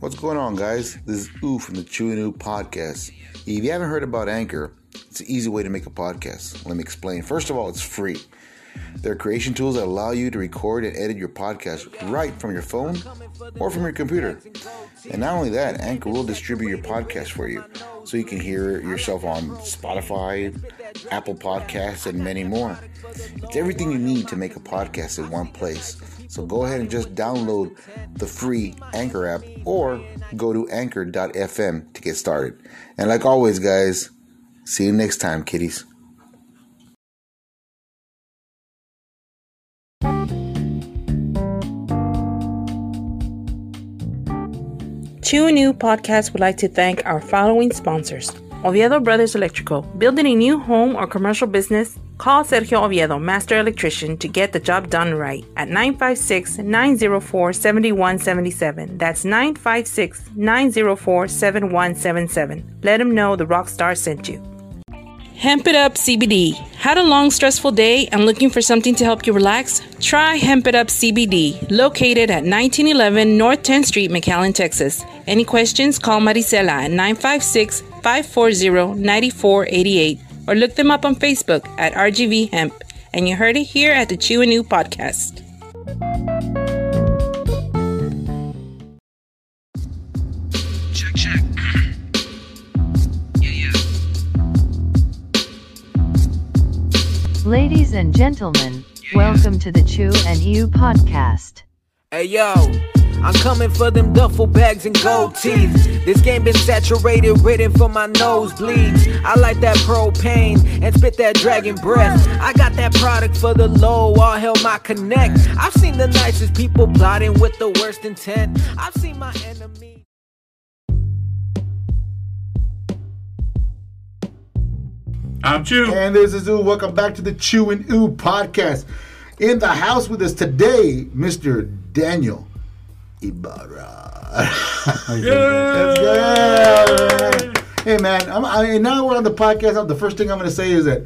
What's going on, guys? This is Ooh from the Chewy New Podcast. If you haven't heard about Anchor, it's an easy way to make a podcast. Let me explain. First of all, it's free. There are creation tools that allow you to record and edit your podcast right from your phone or from your computer. And not only that, Anchor will distribute your podcast for you so you can hear yourself on Spotify, Apple Podcasts, and many more. It's everything you need to make a podcast in one place. So go ahead and just download the free Anchor app or go to anchor.fm to get started. And like always, guys, see you next time, kiddies. Chew New Podcast would like to thank our following sponsors Oviedo Brothers Electrical. Building a new home or commercial business? Call Sergio Oviedo, Master Electrician, to get the job done right at 956 904 7177. That's 956 904 7177. Let him know the Rockstar sent you. Hemp It Up CBD. Had a long, stressful day and looking for something to help you relax? Try Hemp It Up CBD, located at 1911 North 10th Street, McAllen, Texas. Any questions? Call Maricela at 956 540 9488 or look them up on Facebook at RGV Hemp. And you heard it here at the Chew and Ew podcast. Check, check. yeah, yeah. Ladies and gentlemen, welcome to the Chew and Ew podcast. Hey yo, I'm coming for them duffel bags and gold teeth. This game been saturated, written for my nosebleeds. I like that propane and spit that dragon breath. I got that product for the low, all hell my connect. I've seen the nicest people plotting with the worst intent. I've seen my enemy. I'm Chew. And this is Ooh. Welcome back to the Chew and Ew podcast. In the house with us today, Mr. Daniel Ybarra. Let's. Hey man, I'm, I, now we're on the podcast. The first thing I'm going to say is that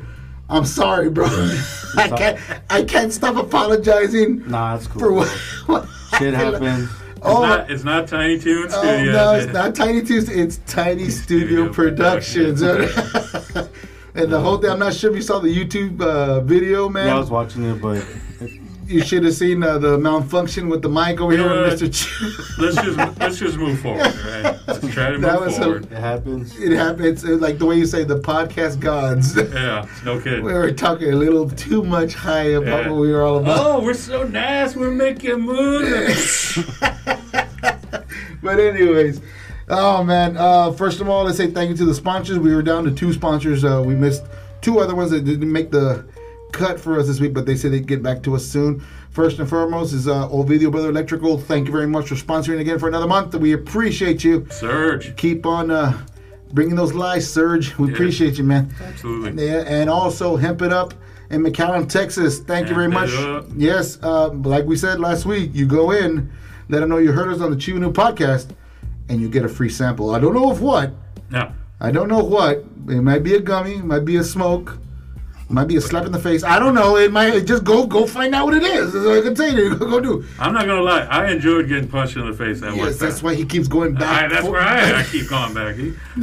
I'm sorry, bro. I can't. I can't stop apologizing Nah, it's cool. for what. what Shit happened. happens. Oh, Not, it's not Tiny Toon oh, Studios. no, it's not Tiny Tuesday. It's Tiny Studio, Studio Productions. Productions. and the whole thing. I'm not sure if you saw the YouTube uh, video, man. Yeah, I was watching it, but You should have seen uh, the malfunction with the mic over here, know with? Mr. Ch- Let's just let's just move forward. Right? Let's try to That move was a- it happens. it happens. It's uh, like the way you say the podcast gods. yeah, no kidding. we were talking a little too much high about Yeah. what we were all about. Oh, we're so nice. We're making moves. But anyways, oh man. Uh, first of all, let's say thank you to the sponsors. We were down to two sponsors. Uh, we missed two other ones that didn't make the cut for us this week, but they said they'd get back to us soon. First and foremost is uh, Oviedo Brother Electrical. Thank you very much for sponsoring again for another month. We appreciate you. Surge. Keep on uh, bringing those lies, Surge. We Yeah. appreciate you, man. Absolutely. Yeah, and also Hemp It Up in McAllen, Texas. Thank you very much. Up. Yes, uh, like we said last week, you go in, let them know you heard us on the Chew New podcast, and you get a free sample. I don't know of what. Now, I don't know what. It might be a gummy, it might be a smoke, might be a slap in the face. I don't know. It might just go go find out what it is. That's all I can tell you. Go, go do. I'm not gonna lie. I enjoyed getting punched in the face that Yes, that's why he keeps going back. I, that's for- where I, I keep going back.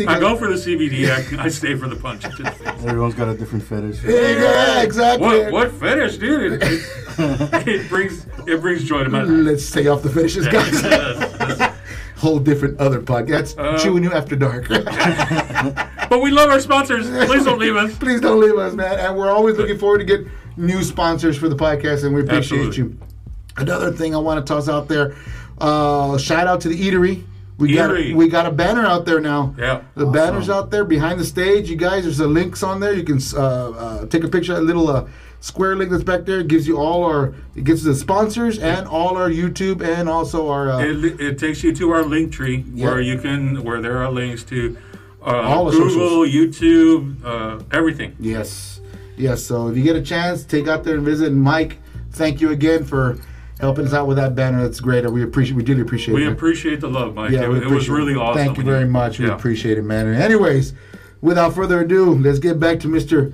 I go for the CBD. I, I stay for the punch to the face. Everyone's got a different fetish. Yeah, exactly. What what fetish, dude? It, it, it brings it brings joy to my life. Let's stay off the finishes, guys. Whole different other podcast. Uh, Chewing you after dark. But we love our sponsors. Please don't leave us. Please don't leave us, man. And we're always looking forward to get new sponsors for the podcast, and we appreciate Absolutely. you. Another thing I want to toss out there: uh, shout out to the eatery. We Eatery. got we got a banner out there now. Yeah. the banners out there behind the stage. You guys, there's a links on there. You can uh, uh, take a picture. A little uh, square link that's back there gives you all our. It gives the sponsors and all our YouTube and also our. Uh, It, it takes you to our link tree where you can where there are links to uh, All the Google, YouTube, uh, everything. Yes, yes. So if you get a chance, take out there and visit. And Mike, thank you again for helping us out with that banner. That's great. We appreciate. We really appreciate We it. We appreciate the love, Mike. Yeah, it, it was really awesome. Thank you very much. We appreciate it, man. And anyways, without further ado, let's get back to Mr.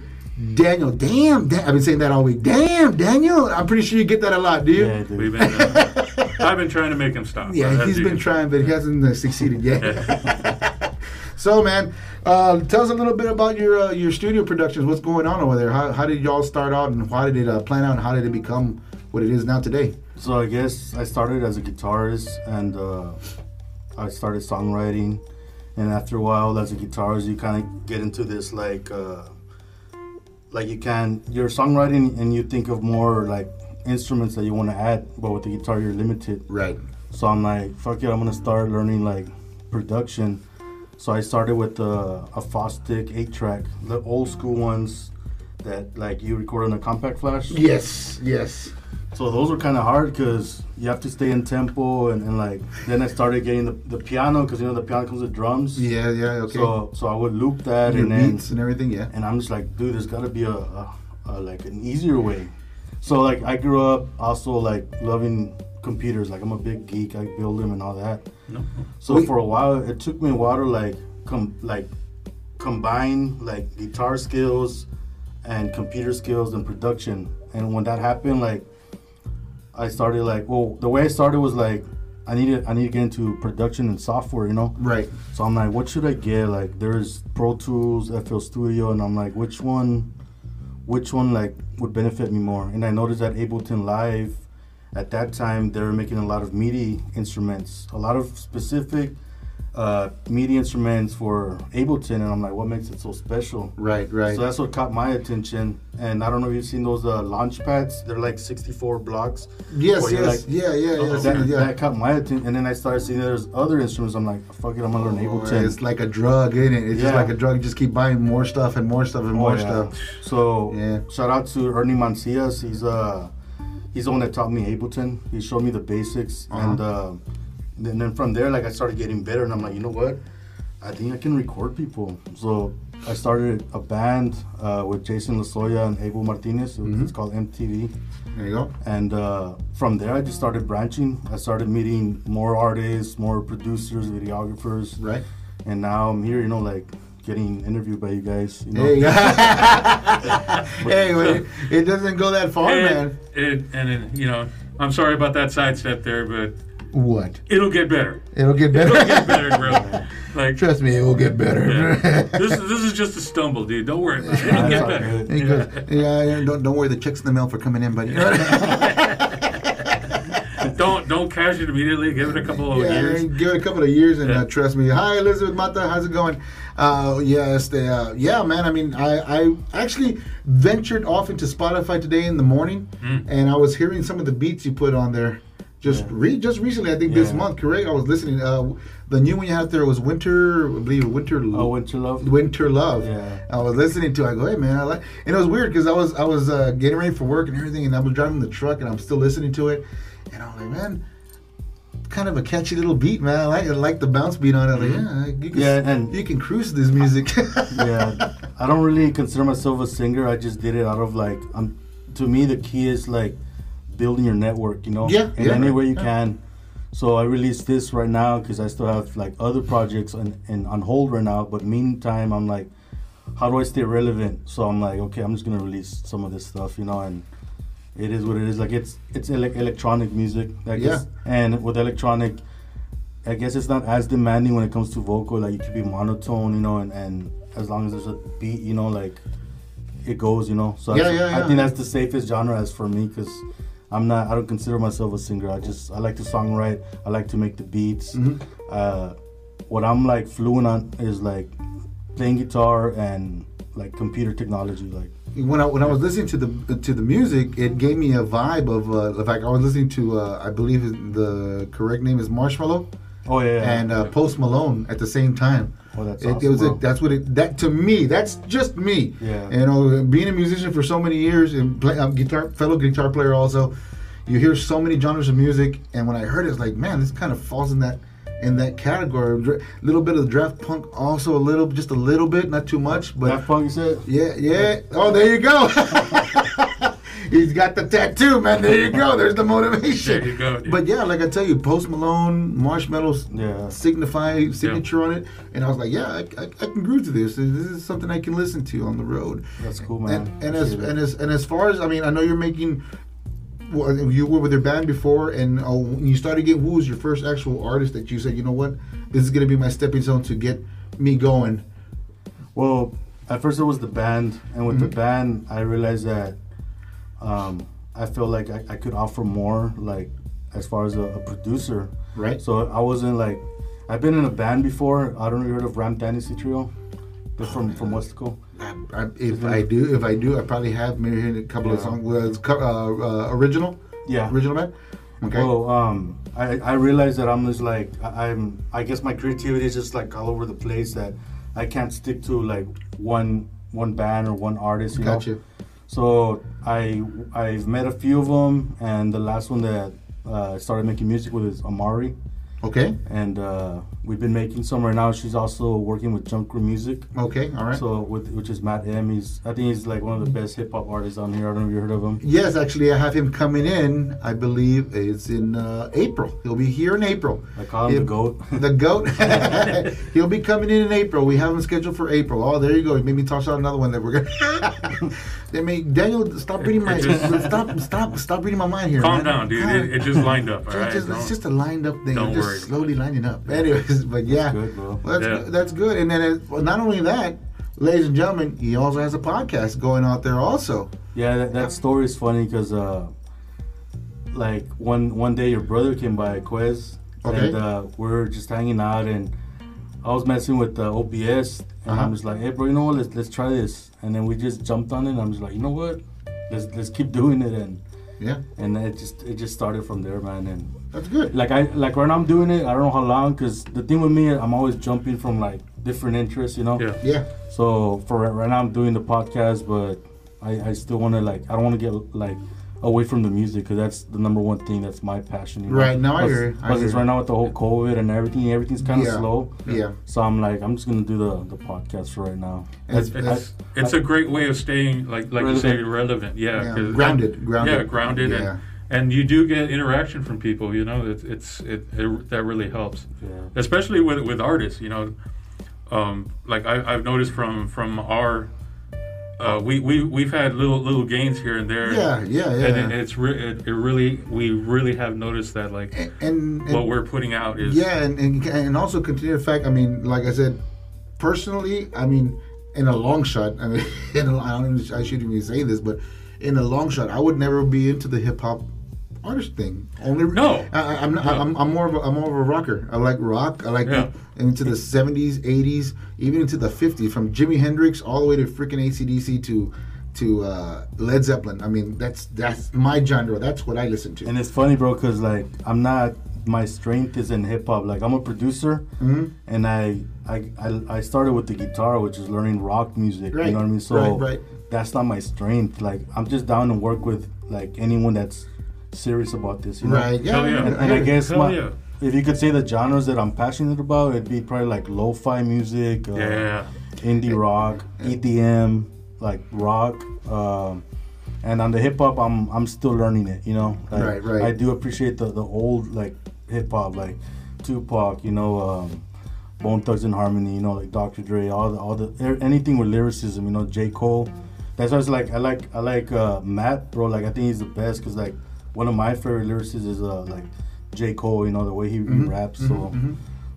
Daniel. Damn, Dan- I've been saying that all week. Damn, Daniel. I'm pretty sure you get that a lot, do you? Yeah, dude. We've been, uh, I've been trying to make him stop. Yeah, but he's as been trying, but he hasn't uh, succeeded yet. so, man, uh, tell us a little bit about your uh, your studio productions. What's going on over there? How, how did y'all start out, and why did it uh, plan out, and how did it become what it is now today? So I guess I started as a guitarist and uh, I started songwriting. And after a while, as a guitarist, you kind of get into this like, uh, like you can you're songwriting and you think of more like instruments that you want to add, but with the guitar you're limited. Right. So I'm like, fuck it, I'm gonna start learning like production. So I started with a, a 8 track, the old school ones that like you record on a compact flash. Yes. Yes. So those were kind of hard because you have to stay in tempo and, and like then I started getting the, the piano because you know the piano comes with drums. Yeah. Yeah. Okay. So so I would loop that your and then and everything. Yeah. and I'm just like, dude, there's got to be a, a, a like an easier way. So like I grew up also like loving computers. Like I'm a big geek. I build them and all that. No. So Wait. for a while, it took me a while to like com like combine like guitar skills and computer skills and production. And when that happened, like I started like, well, the way I started was like I needed I need to get into production and software, you know. Right. So I'm like, what should I get? Like, there's Pro Tools, FL Studio, and I'm like, which one, which one like would benefit me more? And I noticed that Ableton Live, at that time, they were making a lot of MIDI instruments, a lot of specific uh, MIDI instruments for Ableton, and I'm like, what makes it so special? Right. Right. So that's what caught my attention. And I don't know if you've seen those uh, launch pads. They're like 64 blocks. yes. Yes. like- yeah. Yeah. Yeah. that, yeah. that caught my attention. And then I started seeing there's other instruments. I'm like, fuck it, I'm gonna learn Oh, Ableton. It's like a drug, isn't it? It's just like a drug. You just keep buying more stuff and more stuff and more Oh, yeah. stuff. So Yeah. shout out to Ernie Mancias. He's uh he's the one that taught me Ableton. He showed me the basics, Uh-huh. and uh, then, then from there, like I started getting better, and I'm like, you know what? I think I can record people. So I started a band uh, with Jason Lasoya and Abel Martinez. Mm-hmm. It's called MTV. There you go. And uh, from there, I just started branching. I started meeting more artists, more producers, videographers, Right. and now I'm here. You know, like getting interviewed by you guys. You know? Hey, hey, wait, it doesn't go that far, man. And, it, and it, you know, I'm sorry about that sidestep there, but What? it'll get better. It'll get It'll better. get better, bro. Like Trust me, it will get better. yeah. this is this is just a stumble, dude. Don't worry. It. It'll That's get better. good. Goes, yeah, yeah, don't don't worry, the checks in the mail for coming in, know Don't don't cash it immediately. Give it a couple of yeah, years. give it a couple of years and Yeah. uh, trust me. Hi, Elizabeth Mata, how's it going? Uh, yes, the, uh, yeah, man. I mean, I, I actually ventured off into Spotify today in the morning, and I was hearing some of the beats you put on there. Just Yeah. re- just recently, I think this month, correct? I was listening. Uh, the new one you had there was Winter, I believe Winter. Oh, Winter Love. Winter Love. Yeah. I was listening to. it. I go, hey man, I like. And it was weird because I was I was uh, getting ready for work and everything, and I was driving the truck and I'm still listening to it, and I'm like, man, kind of a catchy little beat, man. I like I like the bounce beat on it. Like, yeah, you can, Yeah, and- you can cruise this music. yeah, I don't really consider myself a singer. I just did it out of like, um, to me the key is like building your network. You know, Yeah, in yeah, any way you yeah. can. So I released this right now because I still have like other projects and, and on hold right now. But meantime, I'm like, how do I stay relevant? So I'm like, okay, I'm just gonna release some of this stuff, you know, and it is what it is. Like it's it's ele- electronic music, I guess. And with electronic, I guess it's not as demanding when it comes to vocal. Like you can be monotone, you know, and, and as long as there's a beat, you know, like it goes, you know. So Yeah, that's- yeah, I think that's the safest genre as for me because I'm not. I don't consider myself a singer. I just I like to songwrite. I like to make the beats. Mhm. Uh, what I'm like fluent on is like playing guitar and like computer technology. Like when I when I was listening to the to the music, it gave me a vibe of uh, fact I was listening to uh, I believe the correct name is Marshmello oh yeah, yeah. and uh, Post Malone at the same time. Oh that's It, awesome, it was a, that's what it that to me that's just me. Yeah. you know being a musician for so many years and play, um, guitar fellow guitar player also you hear so many genres of music and when I heard it it's like man this kind of falls in that in that category. A little bit of the draft punk also a little just a little bit not too much but Daft Punk, you said? yeah yeah. Oh there you go he's got the tattoo man there you go there's the motivation There you go, dude. but yeah like I tell you Post Malone Marshmellos Yeah. signify signature on it, and I was like, yeah, I, I, I can groove to this. This is something I can listen to on the road. That's cool, man. And, and as Appreciate it. and as and as far as I mean, I know you're making well, you were with your band before, and uh, when you started getting who was your first actual artist that you said, you know what, this is gonna be my stepping stone to get me going. Well, at first it was the band, and with Mm-hmm. the band, I realized that um, I feel like I, I could offer more, like as far as a, a producer. Right. So I wasn't like, I've been in a band before. I don't know if you heard of Ram Dynasty Trio. They're from from Weslaco. I, I, if I do, if I do, I probably have maybe heard a couple of songs. Well, it's co- uh, uh, original, Yeah. original band. Okay. Well, um, I, I realized that I'm just like I, I'm. I guess my creativity is just like all over the place. That I can't stick to like one one band or one artist. You Gotcha. know. So I I've met a few of them, and the last one that uh, started making music with is Amari, Okay. and uh, we've been making some right now. She's also working with Junk Crew Music. Okay. All right. So with which is Matt M. He's I think he's like one of the best hip hop artists on here. I don't know if you heard of him. Yes, actually, I have him coming in. I believe it's in uh, April. He'll be here in April. I call him the goat. The goat. He'll be coming in in April. We have him scheduled for April. Oh, there you go. You made me toss out another one that we're gonna. they made Daniel stop reading my It just- stop stop stop reading my mind here. Calm man. down, dude. It, it just lined up. All It's right. just, it's just a lined up thing. don't just worry. slowly lining up. Anyways, but yeah, good, bro. Well, that's Yeah. good. that's good. And then it, well, not only that, ladies and gentlemen, he also has a podcast going out there also. Yeah, that, that story is funny because, uh, like one one day your brother came by Quez, Okay. and uh, we are just hanging out, and I was messing with uh, OBS, and Uh-huh. I'm just like, hey, bro, you know what? Let's let's try this, and then we just jumped on it. and I'm just like, you know what? Let's let's keep doing it, and Yeah, and it just it just started from there, man. And that's good. like I like right now I'm doing it. I don't know how long, because the thing with me, I'm always jumping from like different interests, you know. Yeah. Yeah, So for right- right now, I'm doing the podcast, but I, I still want to like I don't want to get like away from the music because that's the number one thing that's my passion. You know? Right, now, I Plus- hear you, I Plus, hear it's right now with the whole COVID and everything. Everything's kind of Yeah, slow. yeah. So I'm like, I'm just gonna do the the podcast for right now. It's- I- It's it's a great way of staying like like you say Relevant. relevant. Yeah, Yeah, 'cause- grounded, grounded. Yeah, grounded, Yeah. and and you do get interaction from people. You know, it's it's it, it that really helps, yeah. especially with with artists. You know, um, like I, I've noticed from from our. Uh, we we we've had little little gains here and there. Yeah, yeah, yeah. And it, it's re- it, it really we really have noticed that like and, and, and what we're putting out is yeah, and, and and also continue the fact. I mean, like I said, personally, I mean, in a long shot, I mean, in a, I don't even, I shouldn't even say this, but in a long shot, I would never be into the hip hop artist thing. Only No. I, I- I'm, not, No. I'm I'm more of a, I'm more of a rocker. I like rock. I like Yeah. into the 70s, 80s, even into the 50s, from Jimi Hendrix all the way to freaking ACDC to to uh, Led Zeppelin. I mean, that's that's my genre. That's what I listen to. And it's funny, bro, because like I'm not. My strength is in hip hop. Like I'm a producer, Mm-hmm. and I, I I I started with the guitar, which is learning rock music. Right, You know what I mean? So right, right. that's not my strength. Like I'm just down to work with like anyone that's serious about this. You know? Right? Yeah. Hell yeah. And, and I guess Hell my, yeah. if you could say the genres that I'm passionate about, it'd be probably like lo-fi music, uh, yeah. indie rock, EDM, like rock. Um, and on the hip hop, I'm I'm still learning it. You know, like, Right, right. I do appreciate the the old like hip hop, like Tupac. You know, um, Bone Thugs-n-Harmony. You know, like Dr. Dre. All the all the er- anything with lyricism. You know, J Cole. That's why it's like I like I like uh, Matt, bro. Like I think he's the best because like one of my favorite lyricists is uh, like J Cole. You know the way he, he raps. So.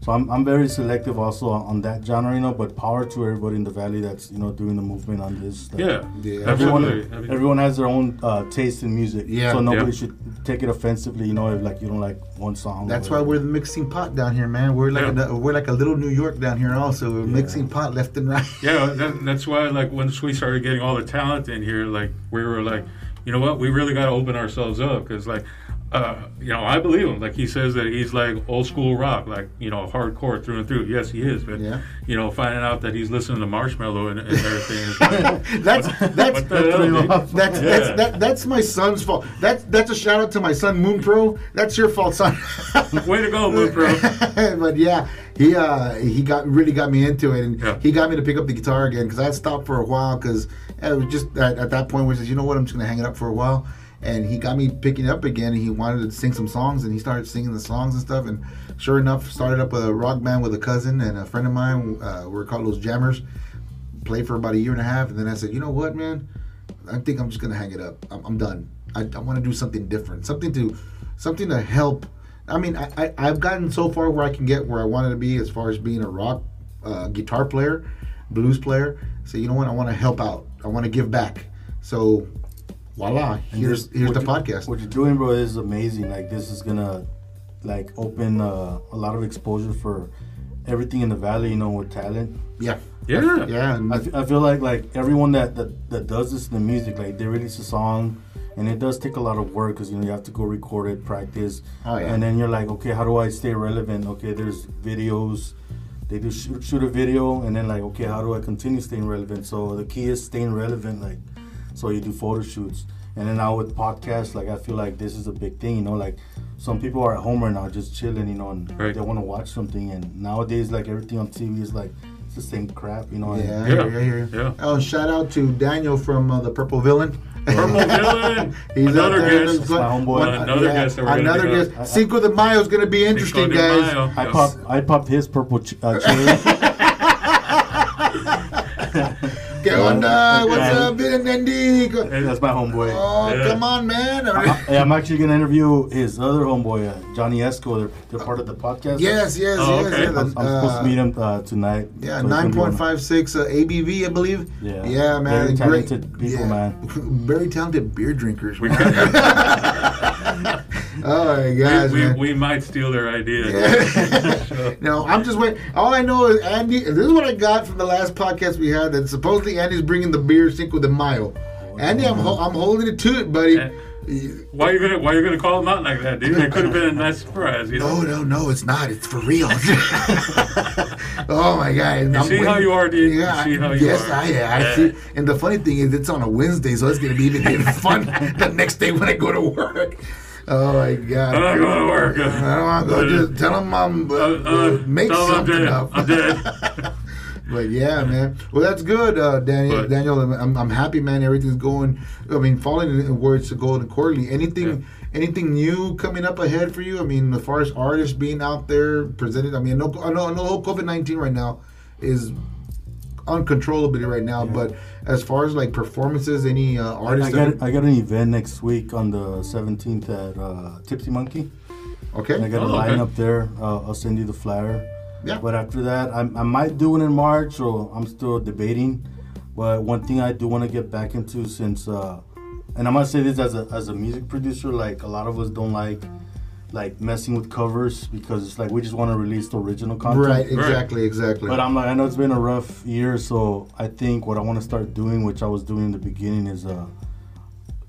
So I'm, I'm very selective also on, on that genre, you know. But power to everybody in the valley that's you know doing the movement on this. Like, Yeah. Yeah. Everyone, Absolutely. everyone has their own uh, taste in music. Yeah. So nobody Yeah. should take it offensively, you know, if like you don't like one song. That's why we're the mixing pot down here, man. We're like Yeah. a, we're like a little New York down here. Also, we're mixing pot left and right. Yeah, that, that's why like once we started getting all the talent in here, like we were like, you know what, we really got to open ourselves up because like, uh, you know, I believe him. Like he says that he's like old school rock, like you know, hardcore through and through. Yes, he is. But Yeah. you know, finding out that he's listening to Marshmello and, and everything is like, that's that's what the hell, dude? that's that's, Yeah. that, that's my son's fault. That's that's a shout out to my son Moon Pro. That's your fault, son. way to go, Moon Pro. but yeah, he uh he got really got me into it, and Yeah. he got me to pick up the guitar again because I had stopped for a while because it was just at, at that point where he says, you know what, I'm just gonna hang it up for a while, and he got me picking it up again, and he wanted to sing some songs, and he started singing the songs and stuff, and sure enough, started up a rock band with a cousin and a friend of mine. Uh, we're called Los Jammers. Played for about a year and a half, and then I said, you know what, man. I think I'm just gonna hang it up. I'm, I'm done. I, I want to do something different, something to something to help. I mean, I, I I've gotten so far where I can get where I wanted to be as far as being a rock uh, guitar player, blues player. So you know what? I want to help out. I want to give back. So voila, And here's this- here's the you- podcast. What you're doing, bro, is amazing. Like this is gonna like open uh, a lot of exposure for everything in the valley. You know, with talent. Yeah, Yeah. yeah. and- I, f- I feel like like everyone that, that that does this in the music, like they release a song, and it does take a lot of work because you know you have to go record it, practice, Oh, yeah. and then you're like, okay, how do I stay relevant? Okay, there's videos. They do shoot, shoot a video, and then like, okay, how do I continue staying relevant? So the key is staying relevant. Like, so you do photo shoots, and then now with podcasts, like I feel like this is a big thing. You know, like some people are at home right now just chilling, you know, and Right. they want to watch something. And nowadays, like everything on TV is like it's the same crap, you know. and- Yeah, Yeah. hear you, I hear you. Yeah. Oh, shout out to Daniel from uh, the Purple Villain. Purple Villain. He's Another there. guest. That's my homeboy. one- Another guest that gonna another pick up. Cinco de Mayo is going to be interesting, Cinco de guys. Mayo. I Yes. popped I popped his purple ch- uh, cherry. ¿Qué onda? What's Yeah. up, Benedico? That's my homeboy. Oh, Yeah. come on, man. Hey, I'm actually gonna interview his other homeboy, uh, Johnny Esco. They're, they're part of the podcast. yes, yes, Oh, yes. okay. yeah, I'm, I'm the, supposed uh, to meet him uh, tonight. Yeah, So it's gonna nine be on- point five six uh, ABV, I believe. Yeah. yeah, man. Very great- talented people, yeah. man. Very talented beer drinkers. We, oh my gosh, we, man. we might steal their idea. no, I'm just waiting. All I know is Andy. This is what I got from the last podcast we had. That supposedly Andy's bringing the beer Cinco de Mayo. Andy, I'm ho- I'm holding it to it, buddy. Eh, Why you gonna Why are you gonna call him out like that, dude? It could have been a nice surprise, you know. No, no, no, it's not. It's for real. oh my god! You see how you are, dude? You Yeah, see how you yes, are. I, I Yeah. see. And the funny thing is, it's on a Wednesday, so it's gonna be even fun the next day when I go to work. Oh my god! I'm not going to work. I don't want to go. Just tell them I'm uh, Uh, uh, make I'm something dead. up. I'm dead. But yeah, man. Well, that's good, uh, Daniel. But- Daniel, I'm, I'm happy, man. Everything's going. I mean, falling in words to go accordingly. Anything, Yeah. anything new coming up ahead for you? I mean, as far as artists being out there presented. I mean, no, I know, I know, whole COVID nineteen right now is uncontrollably right now. But as far as like performances, any uh, I artists? got that I got an event next week on the 17th at uh, Tipsy Monkey. okay. I got a Oh, line okay. up there. Uh, I'll send you the flyer. Yeah. But after that, I, I might do it in March, or I'm still debating. But one thing I do want to get back into, since, uh, and I'm gonna say this as a as a music producer, like a lot of us don't like like messing with covers because it's like we just want to release the original content. Right. Exactly. Exactly. But I'm like, I know it's been a rough year, so I think what I want to start doing, which I was doing in the beginning, is uh,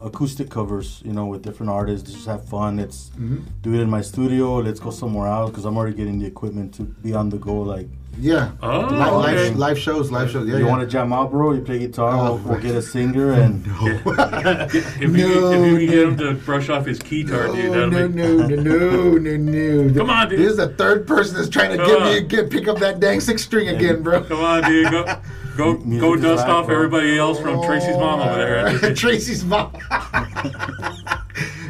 acoustic covers. You know, with different artists, just have fun. Let's Mhm. do it in my studio. Let's go somewhere else because I'm already getting the equipment to be on the go. Like, yeah. Oh, Li- okay. live, live shows. Live shows. Yeah. you yeah. want to jam out, bro? You play guitar. Oh, we'll, we'll get a singer and. If you, No, if you can get him to brush off his keytar, No, dude, that'll no, be. no, no, no, no, no. Come on, dude. This is the third person that's trying to Come get me on. get pick up that dang six string again, bro. Come on, dude, go, go, Music go dust off bro. everybody else from Tracy's mom over there. Tracy's mom.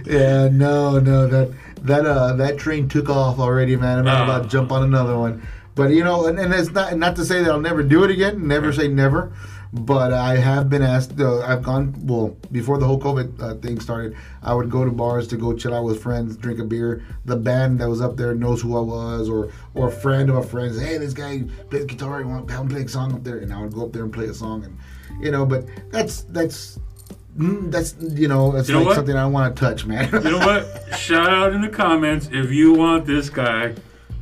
yeah, no, no, that that uh that train took off already, man. I'm Ah. about to jump on another one. But you know, and, and it's not not to say that I'll never do it again. Never say never. But I have been asked. Uh, I've gone well before the whole COVID uh, thing started. I would go to bars to go chill out with friends, drink a beer. The band that was up there knows who I was, or or a friend of a friend. Hey, this guy plays guitar. You want to play a song up there? And I would go up there and play a song, and you know. But that's that's mm, that's you know that's You know like something I don't want to touch, man. You know what? Shout out in the comments if you want this guy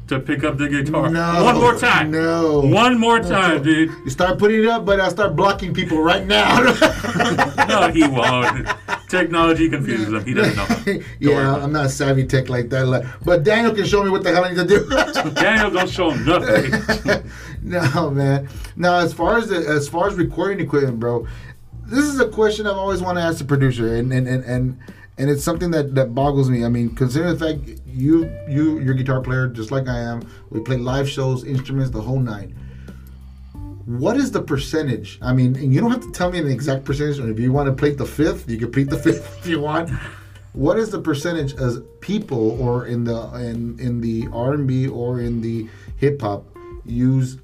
to pick up the guitar. No, One more time. no. One more time, dude. You start putting it up, but I'll start blocking people right now. No, he won't. Technology confuses him. He doesn't know. Yeah, I'm not savvy tech like that. But Daniel can show me what the hell I need to do. Daniel, don't show him nothing. no, man. Now, as far as the, as far as recording equipment, bro, this is a question I've always wanted to ask the producer, and and and and, and it's something that, that boggles me. I mean, considering the fact you you you're a guitar player just like I am, we play live shows, instruments, the whole nine. What is the percentage? I mean, and you don't have to tell me an exact percentage. If you want to plead the fifth, you can plead the fifth if you want. What is the percentage as people, or in the in in the R and B or in the hip hop, use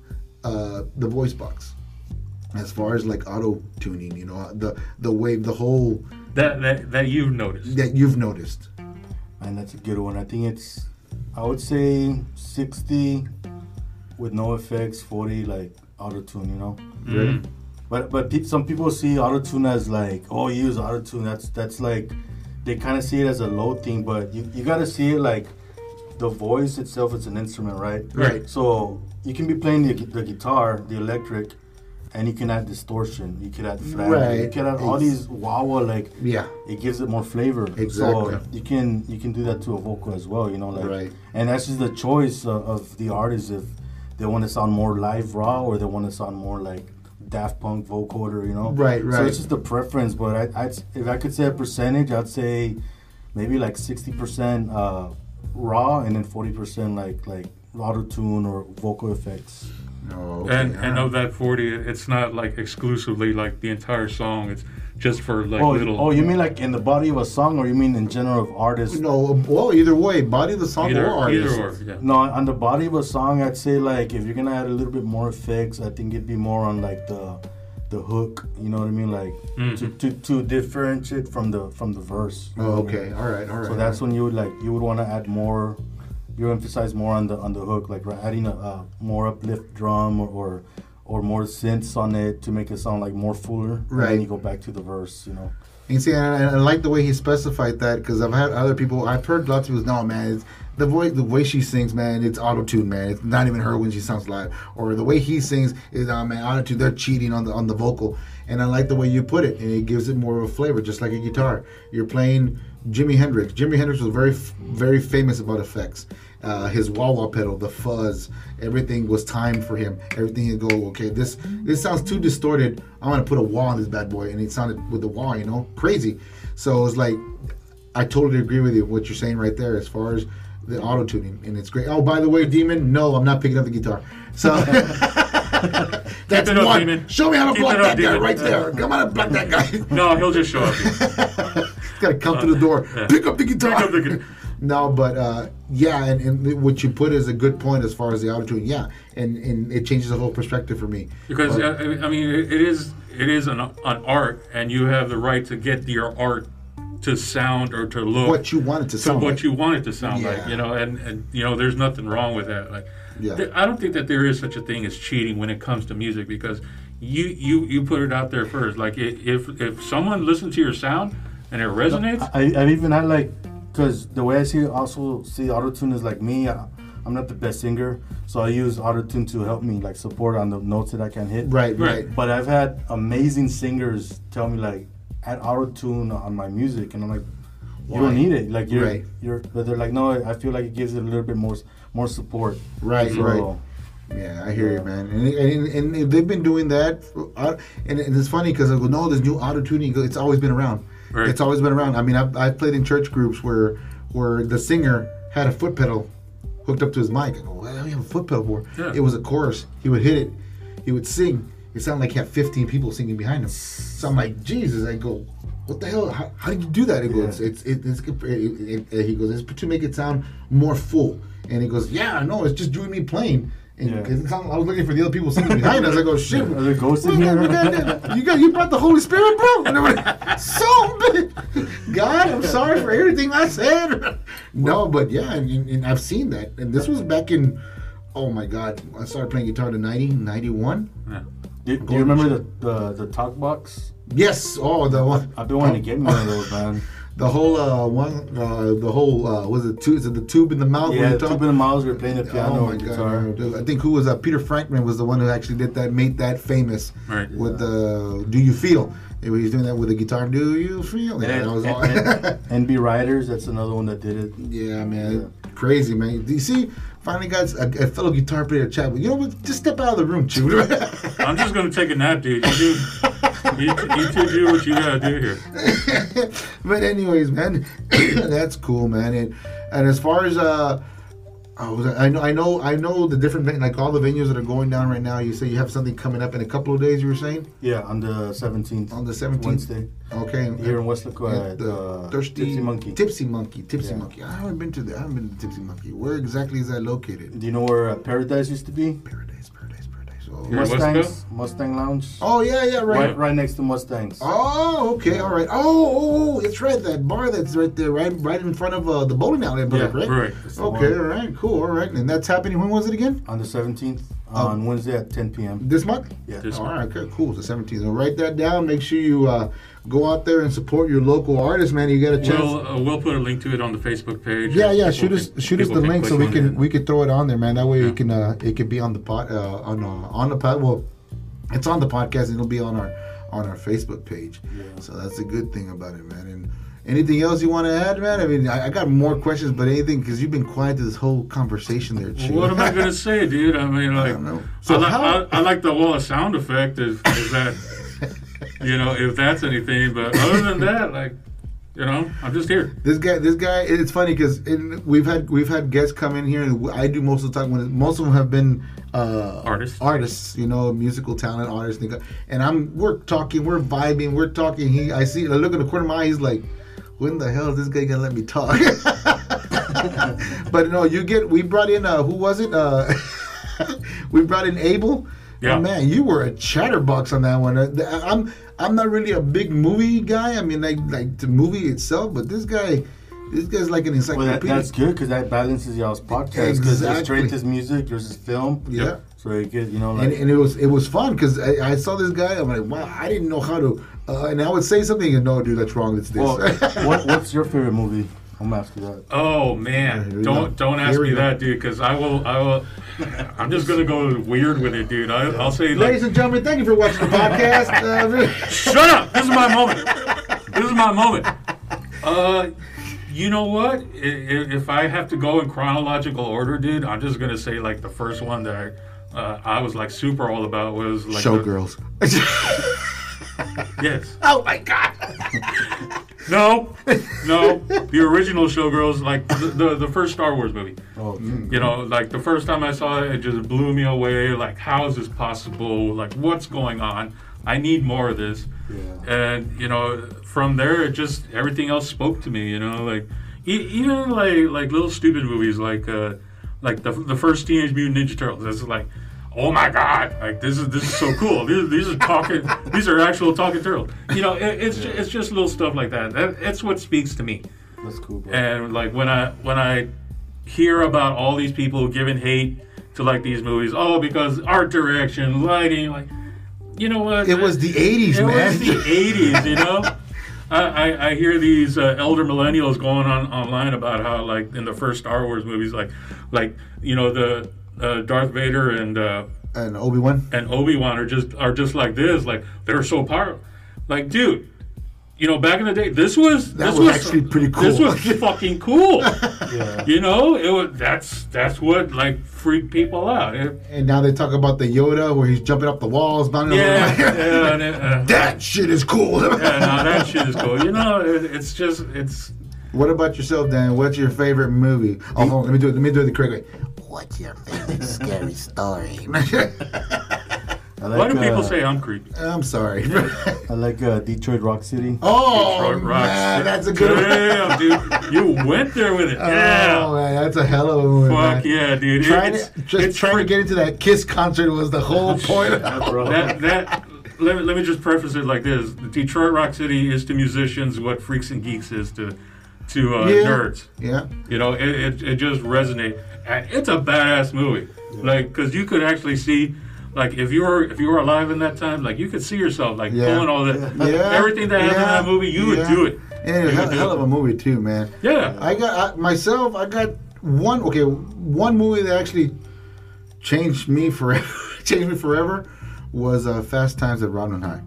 uh, the voice box? As far as like auto tuning, you know, the the wave, the whole that that that you've noticed. that you've noticed? And that's a good one. I think it's, I would say 60 with no effects, 40 like auto tune, you know? Mm. But but pe- some people see auto tune as like, oh, you use auto tune. That's that's like, they kind of see it as a low thing, but you, you got to see it like the voice itself is an instrument, right? Right. So you can be playing the, the guitar, the electric, and you can add distortion. You can add flat. You Right. can add all Ex- these wah wah like Yeah. it gives it more flavor. Exactly. So you can you can do that to a vocal as well. You know, like Right. and that's just the choice of, of the artist if they want to sound more live raw or they want to sound more like Daft Punk vocoder. You know, Right, right. So it's just a preference. But I, I'd if I could say a percentage, I'd say maybe like sixty percent uh, raw and then forty percent like like auto tune or vocal effects. Oh, And and of that forty, it's not like exclusively like the entire song. It's just for like oh, little. oh, you mean like in the body of a song, or you mean in general of artists? no, well, either way, body of the song either or artist. either or. Yeah. No, on the body of a song, I'd say like if you're gonna add a little bit more effects, I think it'd be more on like the the hook. You know what I mean? Like to, Mhm. to to differentiate from the from the verse. Oh, what I okay, mean? all right, all right. So that's when you would like you would want to add more. You emphasize more on the on the hook, like adding a, a more uplift drum or, or or more synths on it to make it sound like more fuller. And Right. then you go back to the verse. You know. And see, and I, I like the way he specified that because I've had other people, I've heard lots of people, no, man, it's the voice, the way she sings, man, it's auto tune, man. It's not even her when she sounds live, or the way he sings is, uh, man, auto tune. They're cheating on the on the vocal, and I like the way you put it, and it gives it more of a flavor, just like a guitar. You're playing Jimi Hendrix. Jimi Hendrix was very, very famous about effects. Uh, his wah wah pedal, the fuzz, everything was timed for him. Everything would go, okay, this this sounds too distorted. I'm gonna put a wah on this bad boy, and it sounded with the wah, you know, crazy. So it's like, I totally agree with you what you're saying right there as far as the auto tuning, and it's great. Oh, by the way, Demon, no, I'm not picking up the guitar. So that's it up, one. Demon. Show me how to Keep block it up, that guy Demon. right there. Come on and block that guy. No, he'll just show up. He's got to come to the door. Yeah. Pick up the guitar. Pick up the gu- no, but uh, yeah, and, and what you put is a good point as far as the auto tune. Yeah, and, and it changes the whole perspective for me. Because But- uh, I mean, it it is it is an, an art, and you have the right to get your art to sound or to look what you want it to to sound what like. you want it to sound like. You know, and, and you know, there's nothing wrong with that. Like, Yeah. I don't think that there is such a thing as cheating when it comes to music because you you you put it out there first. Like, if if someone listens to your sound and it resonates, I, I've even had like, because the way I see also see autotune is like me. I, I'm not the best singer, so I use autotune to help me like support on the notes that I can hit. Right, Right. right. But I've had amazing singers tell me like add autotune on my music, and I'm like, you don't need it. Like you're Right. you're, but they're like, no, I feel like it gives it a little bit more more support. Right, So, right. Yeah, I hear you, man. And, and, and they've been doing that. Uh, and, and it's funny because I go, no, there's new auto tuning. It's always been around. Right. It's always been around. I mean, I've, I've played in church groups where where the singer had a foot pedal hooked up to his mic. I go, what do you have a foot pedal for? Yeah. It was a chorus. He would hit it. He would sing. It sounded like he had 15 people singing behind him. So I'm like, Jesus. I go, what the hell? How, how did you do that? He goes, Yeah. it's, it, it's, it, it, he goes, it's to make it sound more full. And he goes, yeah, no, it's just you and me playing. And Yeah. I was looking for the other people sitting behind us. I go, shit. Are there ghosts in here? you got you brought the Holy Spirit, bro. And so big. God, I'm sorry for everything I said. no, but yeah, and, and- and I've seen that. And this was back in, oh my God, I started playing guitar in 90, 91. yeah. Do, do you remember the, the the talk box? Yes, oh the one. I've been wanting to get one of those, man. The whole uh, one, uh, the whole uh, was it two? Is it the tube in the mouth? where Yeah, you two talk? bit of miles. We were playing the piano Oh my and guitar. god! I think who was uh, Peter Frampton was the one who actually did that, made that famous Right. with the "Do You Feel?" He was doing that with the guitar. Do you feel? Yeah, that was all. and, NB Riders, that's another one that did it. yeah, man, crazy man. Do you see? Finally got a, a fellow guitar player to chat with. You know what? Just step out of the room, Chew. I'm just gonna take a nap, dude. You do, you, you two do what you gotta do here. but anyways, man, that's cool, man. And and as far as uh, I, was, I know I know I know the different ven- like all the venues that are going down right now. You say you have something coming up in a couple of days. You were saying Yeah, on the 17th. on the seventeenth. Wednesday. Okay. Here in Weslaco At at the uh, Thirsty Tipsy Monkey. Tipsy Monkey. Tipsy Yeah. Monkey. I haven't been to the. I haven't been to Tipsy Monkey. Where exactly is that located? Do you know where uh, Paradise used to be? Paradise. Paradise. Paradise. So, Here, what's Mustangs, Mustang Lounge. oh yeah, yeah, right. Right, right next to Mustangs. Oh, okay, all right. Oh, oh, oh, it's right. That bar that's right there, right, right in front of uh, the bowling alley, I believe, Yeah, right? Right. It's Okay, all right, cool, all right. And that's happening. When was it again? On the 17th, Oh. on Wednesday at 10 p.m. This month? Yeah. This All month. right, okay, cool. It's the 17th. So write that down. Make sure you uh, go out there and support your local artists, man. You get a chance. We'll uh, we'll put a link to it on the Facebook page. yeah, yeah. Shoot us, can- shoot us the link so we can it. we can throw it on there, man. That way Yeah. it can uh, it can be on the pod uh, on uh, on the pod. Well, it's on the podcast and it'll be on our on our Facebook page. So that's a good thing about it, man. And anything else you want to add, man? I mean, I, I got more questions, but anything because you've been quiet to this whole conversation there. Chief. What am I gonna say, dude? I mean, like, don't know. so I, how- I, I like the wall sound effect. Is, is that, you know, if that's anything? But other than that, like, you know, I'm just here. This guy, this guy, it's funny because we've had we've had guests come in here, and I do most of the time. When most of them have been uh, Artists. artists, you know, musical talent artists. And I'm we're talking, we're vibing, we're talking. He, I see, I look in the corner of my eye. He's like, "When the hell is this guy gonna let me talk?" but no, you get. We brought in. Uh, who was it? Uh, we brought in Abel. Yeah. And man, you were a chatterbox on that one. Uh, I'm I'm not really a big movie guy. I mean, like like the movie itself, but this guy, this guy's like an encyclopedia. Well, that, that's good because that balances y'all's podcast. Because Exactly. straight is music, there's is film. Yeah. So you get, you know, like. and, and it was it was fun because I, I saw this guy. I'm like, wow, I didn't know how to. Uh, and I would say something, and no, dude, that's wrong. It's this. well, what, what's your favorite movie? I'm gonna ask you that. Oh man, we don't go. don't ask me go. that, dude, because I will I will. I'm just gonna go weird with it, dude. I, I'll say like, Ladies and gentlemen, thank you for watching the podcast. Uh, Shut up! This is my moment. This is my moment. Uh, you know what? I- i- If I have to go in chronological order, dude, I'm just gonna say like the first one that I, uh, I was like super all about was like the- Showgirls. yes. oh my god. No. No. The original Showgirls, like the, the the first Star Wars movie. Oh, You know, like the first time I saw it, it just blew me away. Like, how is this possible? Like, what's going on? I need more of this. yeah. and you know from there it just everything else spoke to me you know like e- even like like little stupid movies like uh like the, the first teenage mutant ninja turtles It's like oh my god like this is this is so cool these, these are talking these are actual talking turtles you know it, it's ju- it's just little stuff like that. that it's what speaks to me That's cool, bro. and like when i when i hear about all these people giving hate to like these movies oh because art direction lighting like you know what It was the 80s, it man. was the 80s, you know? I, I, I hear these uh, elder millennials going on online about how, like, in the first Star Wars movies, like, like you know, the uh, Darth Vader and uh, and Obi Wan. and Obi Wan are just are just like this, like they're so powerful. Like, dude, you know, back in the day, this was That this was actually pretty cool. This was fucking cool. yeah. You know, it was that's that's what like freaked people out. It- And now they talk about the Yoda where he's jumping up the walls, bounding yeah, over yeah, and it, uh, That shit is cool. yeah, no, that shit is cool. You know, it, it's just it's What about yourself, Dan? What's your favorite movie? Oh, let me do it. Let me do it the correct way. What's your favorite scary story? I like, Why do people uh, say I'm creepy? I'm sorry. I like uh, Detroit Rock City. oh Detroit Rock man, City. that's a good one. Damn, dude, you went there with it. Oh Yeah, man, that's a hell of a movie. fuck man. yeah, dude. Trying it's, to, just it's trying to get into that Kiss concert was the whole point. bro. that that. Let me, let me just preface it like this: Detroit Rock City is to musicians what Freaks and Geeks is to to uh, Yeah. nerds. yeah, You know, it, it, it just resonates. And it's a badass movie. Like, because you could actually see, like, if you were if you were alive in that time, like, you could see yourself like Yeah. pulling all that, yeah. everything that happened in that movie. You would do it. And You a hell, of a movie too, man. Yeah. I got I, myself. I got one. Okay, one movie that actually changed me forever. changed me forever was uh, Fast Times at Ronald High.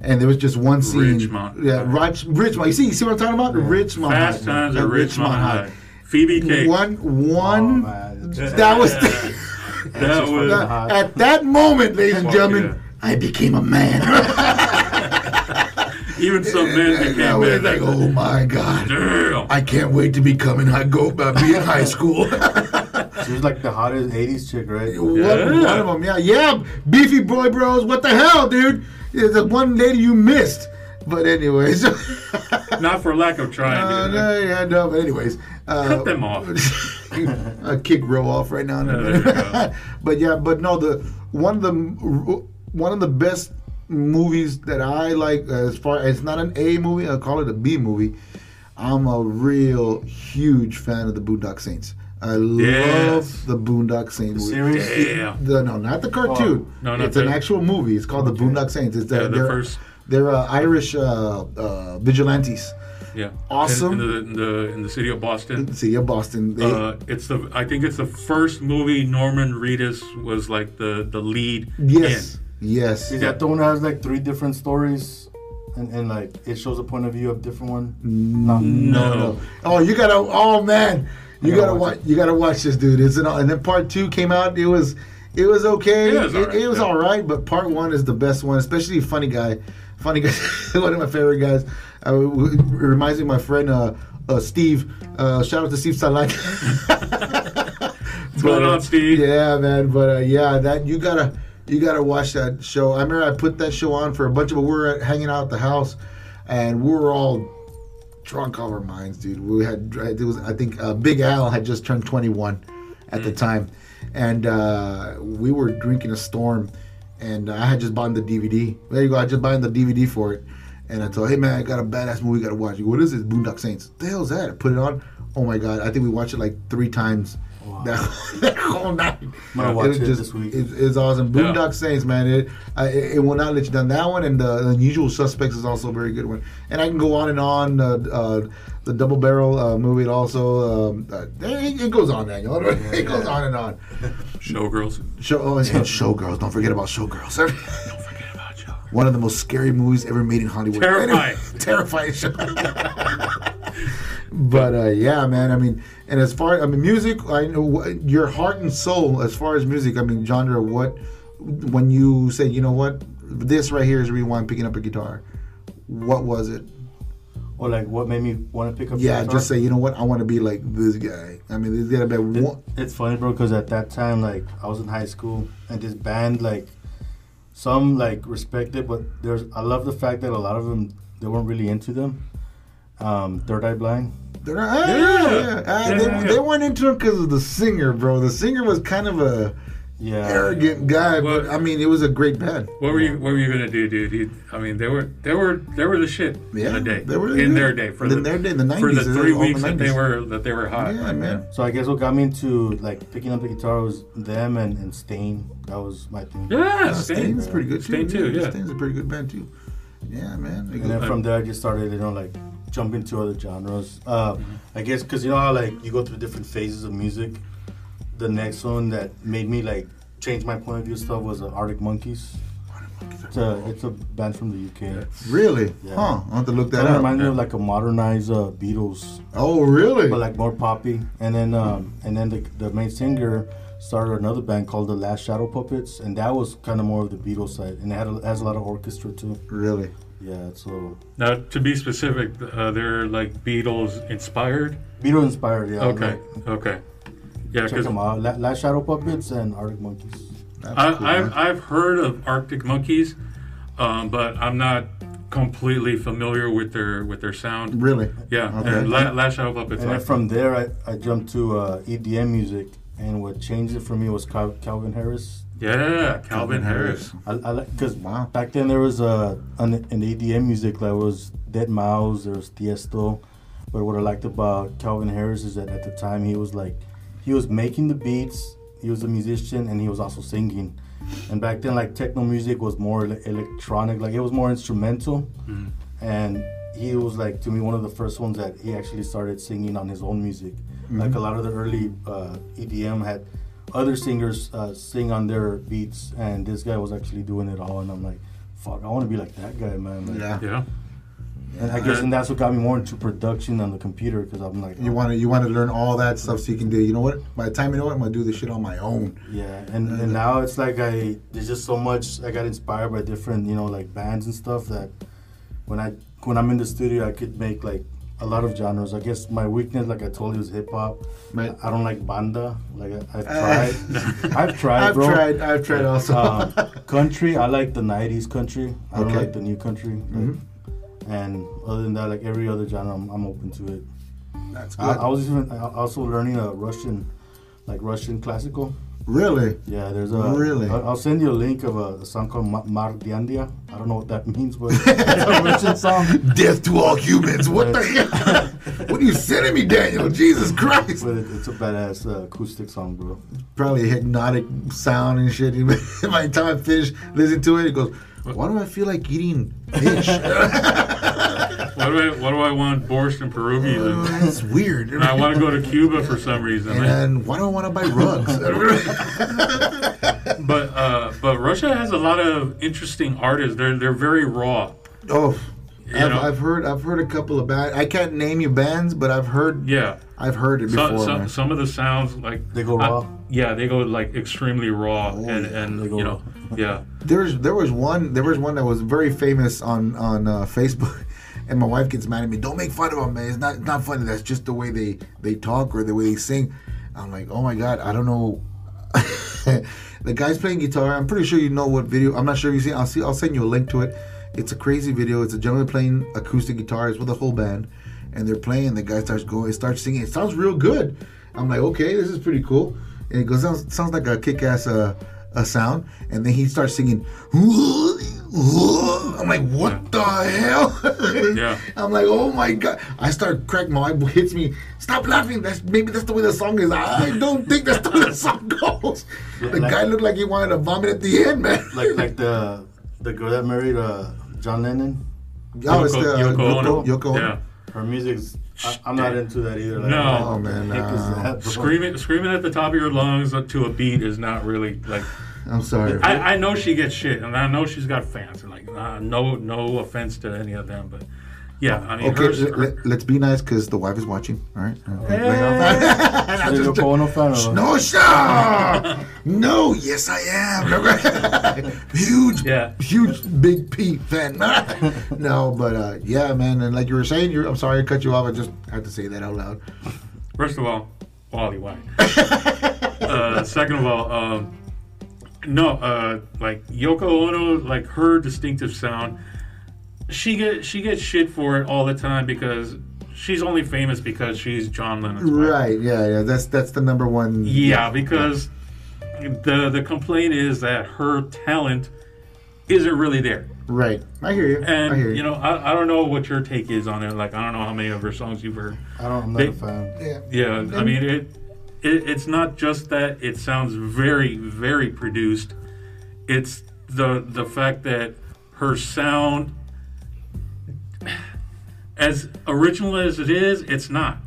And there was just one scene. Ridgemont. Yeah, Rich, Ridgemont. You see, you see what I'm talking about? Ridgemont. Fast High. Times at Richmond High. Phoebe Cates. one. man. that was That was that- at that moment, ladies and gentlemen. yeah. I became a man. even some men And I became was men. like, oh my god. Damn. I can't wait to become in high go uh, be in high school. She was like the hottest 80s chick, right? Yeah. one of them, yeah, yeah, beefy boy bros. What the hell, dude? The one lady you missed. But anyways, uh, Not for lack of trying. dude. no, yeah, no. But anyways, uh, Cut them off. I kick Ro off right now. Yeah, go. but yeah, but no, the one of the one of the best movies that I like as far it's not an A movie. I call it a B movie. I'm a real huge fan of the Boondock Saints. I Yes. love the Boondock Saints. The movie. Damn. The, no, not the cartoon. Oh, no, not it's an actual movie. It's called the Boondock Saints. It's Yeah, uh, the first- They're uh, Irish uh, uh, vigilantes. Yeah. Awesome. In, in, the, in the in the city of Boston. City of Boston. They, Uh, it's the I think it's the first movie Norman Reedus was like the the lead yes, in. yes. Is that the one that has like three different stories, and, and like it shows a point of view of different one? No, No, no. Oh, you gotta. Oh man, you gotta gotta watch watch. You gotta watch this, dude. It's an, and then part two came out. It was, it was okay. It was alright, it, was yeah. all right, but part one is the best one, especially funny guy. Funny guy, one of my favorite guys. Uh, it reminds me of my friend uh, uh, Steve. Uh, shout out to Steve Salan. What's going on, Steve? Yeah, man. But uh, yeah, that you gotta you gotta watch that show. I remember I put that show on for a bunch of we were hanging out at the house, and we were all drunk out of our minds, dude. We had it was I think uh, Big Al had just turned 21 at the time, and uh, we were drinking a storm, and I had just bought the DVD. There you go, I just bought the DVD for it, and I told, hey man, I got a badass movie, you gotta watch. Go, What is it? Boondock Saints. the hell's that? I put it on. Oh my god, I think we watched it like three times. That, that whole night. gonna watch was it this week. It's, it's awesome. Yeah. Boondock Saints, man. It, I, it it will not let you down. That one and the Unusual Suspects is also a very good one. And I can go on and on. Uh, uh, the Double Barrel uh, movie also. Um, uh, it, it goes on, Daniel. It goes on and on. Showgirls. Show, oh, and Showgirls. Don't forget about Showgirls. Don't forget about show. one of the most scary movies ever made in Hollywood. Terrifying. terrifying show. but uh, yeah, man. I mean, and as far I mean, music. I know what- your heart and soul. As far as music, I mean, genre. What when you say, you know what, this right here is rewind picking up a guitar. What was it? Or like what made me want to pick up? Yeah, guitar? just say, you know what, I want to be like this guy. I mean, there's gotta be It- one. it's funny, bro, because at that time, like, I was in high school, and this band, like, some like respected, but there's. I love the fact that a lot of them they weren't really into them. Um, Third Eye Blind. They're not, ah, Yeah. yeah, yeah. Ah, Yeah, they, yeah, they weren't into him because of the singer, bro. The singer was kind of a Yeah. arrogant guy, but Well- I mean, it was a great band. What were you What were you gonna do, dude? You, I mean, they were they were they were the shit Yeah, in the day. they were in good. their day for In the their day, in the for 90s, the they three were weeks the that they were that they were hot. Yeah, like, man. So I guess what got me into like picking up the guitar was them and, and Staind. That was my thing. Yeah, Yeah, Staind. Staind's pretty good too. Staind too, yeah. Staind's a pretty good band too. Yeah, man. And then from there, I just started, you know, like jump into other genres. Uh, I guess because you know how like you go through different phases of music. The next one that made me like change my point of view stuff was uh, Arctic Monkeys. It's a it's a band from the UK. Really? Yeah. Huh? I'll have to look that Kind of up. reminds me of like a modernized uh, Beatles, Oh, really? but like more poppy. And then um, and then the the main singer started another band called the Last Shadow Puppets, and that was kind of more of the Beatles side, and it had a, has a lot of orchestra too. really? Yeah, so Now, to be specific, uh, they're like Beatles inspired. Beatles inspired. Yeah. Okay, like, okay. Yeah, check them out. La- Last Shadow Puppets and Arctic Monkeys. I, cool, I've. I've heard of Arctic Monkeys, um, but I'm not completely familiar with their with their sound. Really? Yeah, Okay. and La- Last Shadow Puppets. And then from there, I, I jumped to uh, EDM music, and what changed it for me was Cal- Calvin Harris. yeah, Calvin Harris. I, I like because Wow. back then there was a an, an EDM music that was Deadmau5, there was Tiesto, but what I liked about Calvin Harris is that at the time he was like he was making the beats, he was a musician, and he was also singing. And back then, like techno music was more electronic, like it was more instrumental. Mhm. And he was like to me one of the first ones that he actually started singing on his own music. Like a lot of the early uh, EDM had other singers uh, sing on their beats, and this guy was actually doing it all. And I'm like, fuck, I want to be like that guy, man. Like, Yeah. Yeah, And I guess and that's what got me more into production on the computer because I'm like, You want to you want to learn all that stuff so you can do. You know what? By the time you know what, I'm gonna do this shit on my own. Yeah, and, and now it's like I there's just so much I got inspired by different you know like bands and stuff that when I when I'm in the studio I could make like a lot of genres. I guess my weakness, like I told you, is hip hop. Right. I don't like banda. Like I, I've Uh, tried, I've tried, I've bro. tried. I've tried also. Um, country, I like the '90s country. I don't like the new country. Like, Mhm. And other than that, like every other genre, I'm, I'm open to it. That's I, good. I was even I- also learning a Russian, like Russian classical. really? Yeah, there's a. Really? I- I'll send you a link of a, a song called Ma- Mardiandia. I don't know what that means, but it's a Russian song. Death to all humans. What the hell? What are you sending me, Daniel? Jesus Christ. But it, it's a badass uh, acoustic song, bro. Probably a hypnotic sound and shit. By the time I finish listening to it, it goes, why do I feel like eating fish? What do I what do I want borscht and pierogi? And, That's weird. and I want to go to Cuba for some reason. And why do I want to buy rugs? But uh, but Russia has a lot of interesting artists. They're they're very raw. oh, You I've, know? I've heard I've heard a couple of band. I can't name you bands, but I've heard Yeah. I've heard it before. Some, some, man. some of the sounds like They go I- raw? yeah, they go like extremely raw, and they and go you know, yeah. There's there was one there was one that was very famous on on uh, Facebook, and my wife gets mad at me. Don't make fun of them, man. It's not it's not funny. That's just the way they they talk or the way they sing. I'm like, oh my god, I don't know. the guy's playing guitar. I'm pretty sure you know what video. I'm not sure if you see. I'll see. I'll send you a link to it. It's a crazy video. It's a gentleman playing acoustic guitars with a whole band, and they're playing. The guy starts going, starts singing. It sounds real good. I'm like, okay, this is pretty cool. And it goes, sounds, sounds like a kick-ass uh, a sound, and then he starts singing. I'm like, what the hell? Yeah. I'm like, oh my god! I start cracking. My wife hits me. Stop laughing. That's maybe that's the way the song is. I don't think that's the way the song goes. the like- guy looked like he wanted to vomit at the end, man. Like like the the girl that married uh, John Lennon. oh, it's the, Yoko- uh, Yoko Ono. Yoko Ono. Yeah. Her music's. I, I'm not into that either. Like, No. Oh, man, the heck is no. that, bro? Screaming screaming at the top of your lungs to a beat is not really like. I'm sorry. I, I know she gets shit, and I know she's got fans, and like uh, no no offense to any of them, but yeah, I mean, okay, hers- let, us be nice because the wife is watching. All right. Is it Yoko Ono No, sir. no, yes, I am. huge, Yeah. huge, big P fan. no, but uh, yeah, man, and like you were saying, you're, I'm sorry to cut you off. I just had to say that out loud. First of all, Wally White. uh, second of all, um, no, uh, like Yoko Ono, like her distinctive sound, she get she gets shit for it all the time because she's only famous because she's John Lennon's wife. Right? Yeah, yeah. That's that's the number one. Yeah, because the the complaint is that her talent isn't really there. Right. I hear you. I And hear you. you know, I, I don't know what your take is on it. Like I don't know how many of her songs you've heard. I don't. I'm not They- a fan. yeah. Yeah, I mean it, it. It's not just that it sounds very, very produced. It's the the fact that her sound, as original as it is, it's not.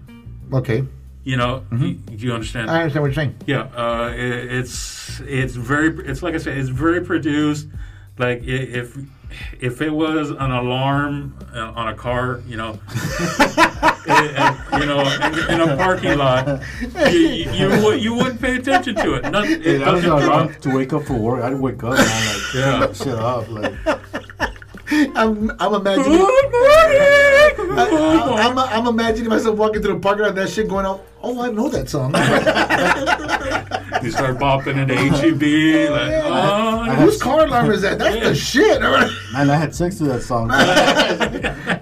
Okay. You know, you, you understand? I understand what you're saying. yeah, uh, it, it's it's very. It's like I said, it's very produced. Like if if it was an alarm uh, on a car, you know, and, you know, in, in a parking lot, you, you, you, would, you wouldn't pay attention to it. Nothing, it that was doesn't an alarm to wake up for work. I'd wake up and I'm like, Yeah. turn that shit off. Like, I'm, I'm imagining. Good morning. I, am I'm imagining myself walking through the parking lot, that shit going out. Oh, I know that song. You start bopping into HEB, like, oh, Whose car alarm is that? That's the shit. man, I had sex to that song.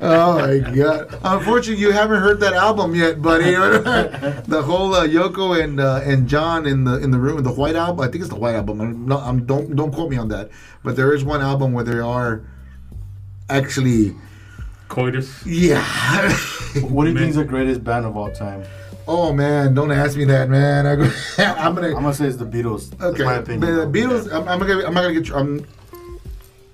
oh my god! Unfortunately, you haven't heard that album yet, buddy. the whole uh, Yoko and uh, and John in the in the room, the White album. I think it's the White album. I'm not, I'm, don't don't quote me on that, but there is one album where they are actually, coitus. yeah. what do you think is the greatest band of all time? oh man, don't ask me that, man. I go, I'm gonna. I'm gonna say it's the Beatles. That's Okay, my opinion. the though. Beatles. I'm, I'm gonna. I'm not gonna get. you- I'm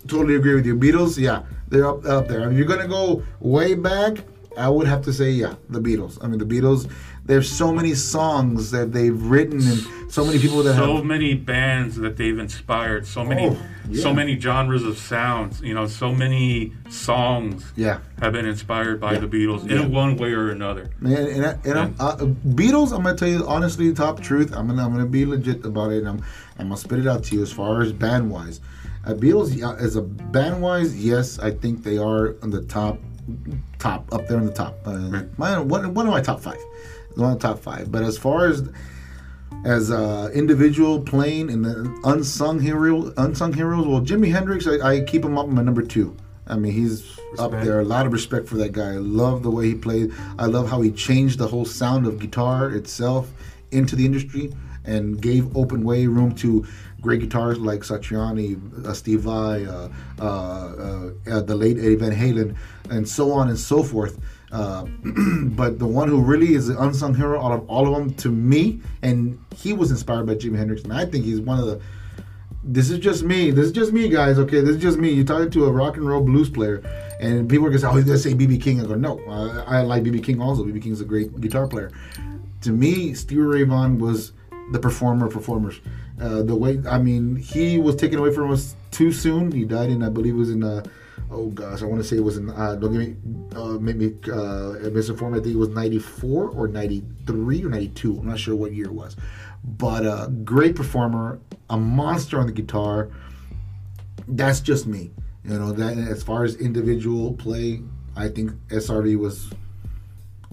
totally agree with you. Beatles. Yeah, they're up up there. I mean, you're gonna go way back. I would have to say, yeah, the Beatles. I mean, the Beatles. There's so many songs that they've written, and so many people that have so have. many bands that they've inspired so many Oh, yeah. so many genres of sounds you know so many songs Yeah, have been inspired by the beatles in one way or another man, and, I, and I'm, uh, Beatles. I'm gonna tell you honestly, the top truth. I'm gonna I'm gonna be legit about it. And I'm I'm gonna spit it out to you as far as band wise. Uh, Beatles yeah, as a band wise, yes, I think they are on the top top up there in the top. Uh, my one one of my top five, one of the top five. But as far as as uh, individual playing and the unsung hero unsung heroes, well, Jimi Hendrix, I, I keep him up in my number two. I mean, he's up there. A lot of respect for that guy. I love the way he played. I love how he changed the whole sound of guitar itself into the industry and gave open way room to great guitarists like Satriani, uh, Steve Vai, uh, uh, uh, the late Eddie Van Halen, and so on and so forth. Uh, but the one who really is the unsung hero out of all of them to me, and he was inspired by Jimi Hendrix, and I think he's one of the this is just me. This is just me, guys. Okay, this is just me. You're talking to a rock and roll blues player, and people are gonna say, "Oh, he's gonna say BB King." I go, "No, I, I like BB King also. BB King's a great guitar player." To me, Stevie Ray Vaughan was the performer performers. Uh, the way, I mean, he was taken away from us too soon. He died in, I believe, it was in. Uh, oh gosh, I want to say it was in. Uh, don't get me, uh, make me uh, misinformed. I think it was '94 or '93 or '92. I'm not sure what year it was, but uh, great performer, a monster on the guitar. That's just me, you know. That as far as individual play, I think SRV was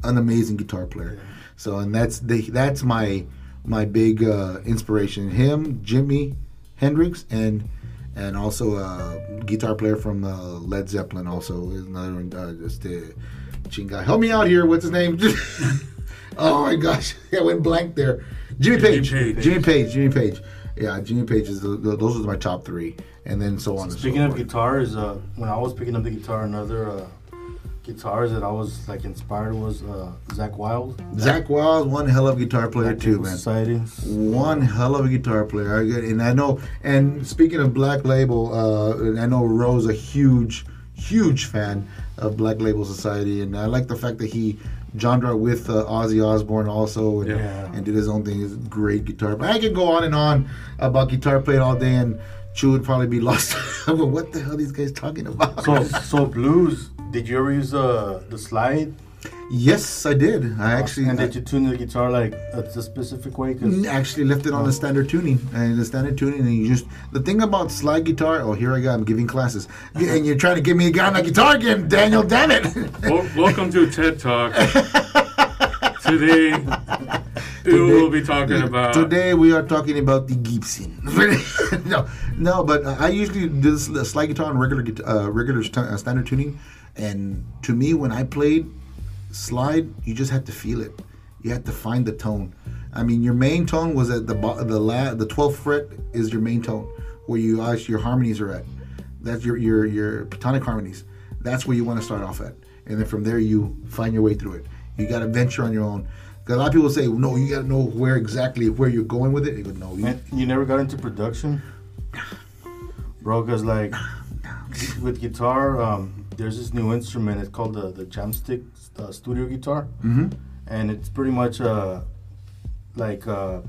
an amazing guitar player. So, and that's the that's my my big uh, inspiration. Him, Jimi Hendrix, and and also a guitar player from uh, Led Zeppelin. Also is another one. Uh, just the chinga. Help me out here. What's his name? oh my gosh, I went blank there. Jimmy Page. Jimmy Page. Jimmy Page. Jimmy Page. Yeah, Jimmy Page is the, the, those are my top three, and then so on. and Speaking so of forth. guitars, uh, when I was picking up the guitar, another uh, guitars that I was like inspired was uh, Zakk Wylde. Zakk Wylde, one hell of a guitar player Black too, man. Society. One hell of a guitar player. I get, and I know. And speaking of Black Label, uh, I know Rose a huge, huge fan of Black Label Society, and I like the fact that he genre with uh, Ozzy Osbourne also, and, Yeah. and did his own thing. He's a great guitar. But I could go on and on about guitar playing all day, and Chew would probably be lost. but what the hell are these guys talking about? So, so blues. Did you ever use uh, the slide? yes, I did. I uh, actually. and did you tune the guitar like a, a specific way? Cause mm, actually left it on the oh. standard tuning and the standard tuning and you just the thing about slide guitar oh here i go i'm giving classes and you're trying to get me a guy on the guitar again daniel damn it Wel- welcome to TED Talk. Today, we will be talking about. today we are talking about the gibson. No no but i usually do this the slide guitar on regular uh, regular st- uh, standard tuning. And to me when i played slide you just had to feel it. You had to find the tone. I mean your main tone was at the bo- the la- the 12th fret is your main tone where you actually your harmonies are at. That's your your your platonic harmonies. That's where you want to start off at. And then from there you find your way through it. You got to venture on your own because a lot of people say no you got to know where exactly where you're going with it you go no you, And you never got into production, bro. Cause like with guitar, um, there's this new instrument. It's called the the Jamstick uh, Studio Guitar, Mhm. and it's pretty much uh like uh,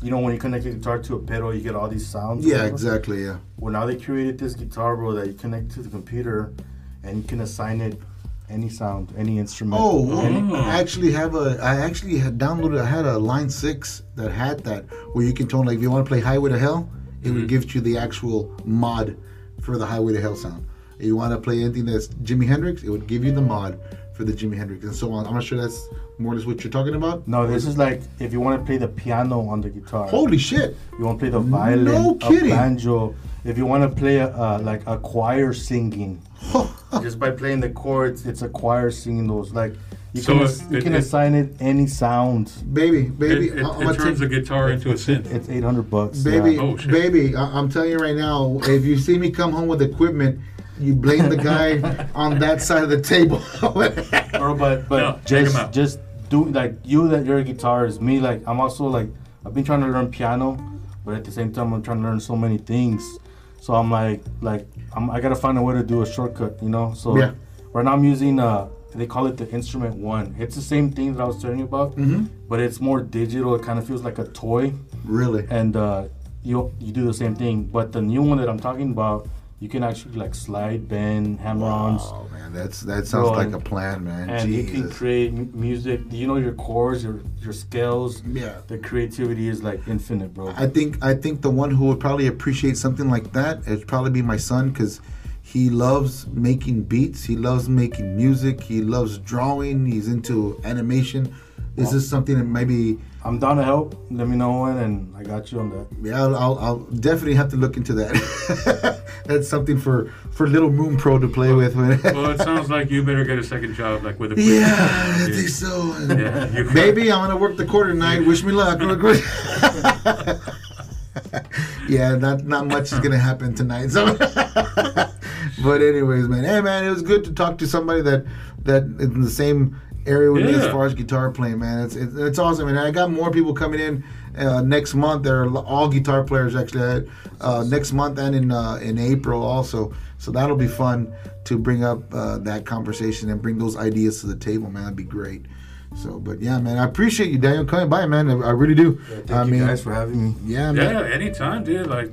you know when you connect a guitar to a pedal, you get all these sounds. yeah exactly yeah Well, now they created this guitar, bro, that you connect to the computer, and you can assign it any sound, any instrument. Oh, any- oh. I actually have a. I actually had downloaded. I had a Line Six that had that, where you can tone like if you want to play Highway to Hell, it would mm-hmm. give you the actual mod for the Highway to Hell sound. If you want to play anything that's Jimi Hendrix, it would give you the mod for the Jimi Hendrix and so on. I'm not sure that's more or less what you're talking about. No, this is like if you want to play the piano on the guitar. Holy shit! You want to play the violin, No a kidding. banjo. If you want to play a, uh, like a choir singing, just by playing the chords, it's a choir singing those. Like you So can it- you it- can it- assign it any sound. baby, baby, It, it, I- I'm it gonna turns take- the guitar into a synth. It's eight hundred bucks. Baby, yeah. Oh, baby, I- I'm telling you right now, if you see me come home with equipment, you blame the guy on that side of the table. Bro, but but No, just just do like you that you're a guitarist. Me like I'm also like I've been trying to learn piano, but at the same time I'm trying to learn so many things. So I'm like like I'm, I gotta find a way to do a shortcut, you know. So Yeah. right now I'm using uh they call it the instrument one. It's the same thing that I was telling you about, Mm-hmm. but it's more digital. It kind of feels like a toy, really? and uh, you you do the same thing. But the new one that I'm talking about, you can actually like slide, bend, hammer-ons. Oh man, that's that sounds like a plan, man. and you can create m- music. Do you know your chords, your your scales. Yeah. The creativity is like infinite, bro. I think I think the one who would probably appreciate something like that would probably be my son because he loves making beats. He loves making music. He loves drawing. He's into animation. Is this something that maybe? I'm down to help. Let me know when, and I got you on that. Yeah, I'll, I'll, I'll definitely have to look into that. That's something for for little Moon Pro to play with. Well, it sounds like you better get a second job, like with a yeah, I think so. Yeah, you- Baby, I'm gonna work the quarter tonight. Wish me luck. yeah, not not much is gonna happen tonight. So, but anyways, man, hey man, it was good to talk to somebody that that in the same area with me as far as guitar playing, man. It's it's, it's awesome, and I got more people coming in uh, next month. They're all guitar players actually. Uh, next month and in uh, in April also. So that'll be fun to bring up uh, that conversation and bring those ideas to the table, man. That'd be great. So, but yeah, man, I appreciate you, Daniel, coming by, man. I, I really do. Thank I you mean, guys for having me. yeah, man. Yeah, anytime, dude. Like,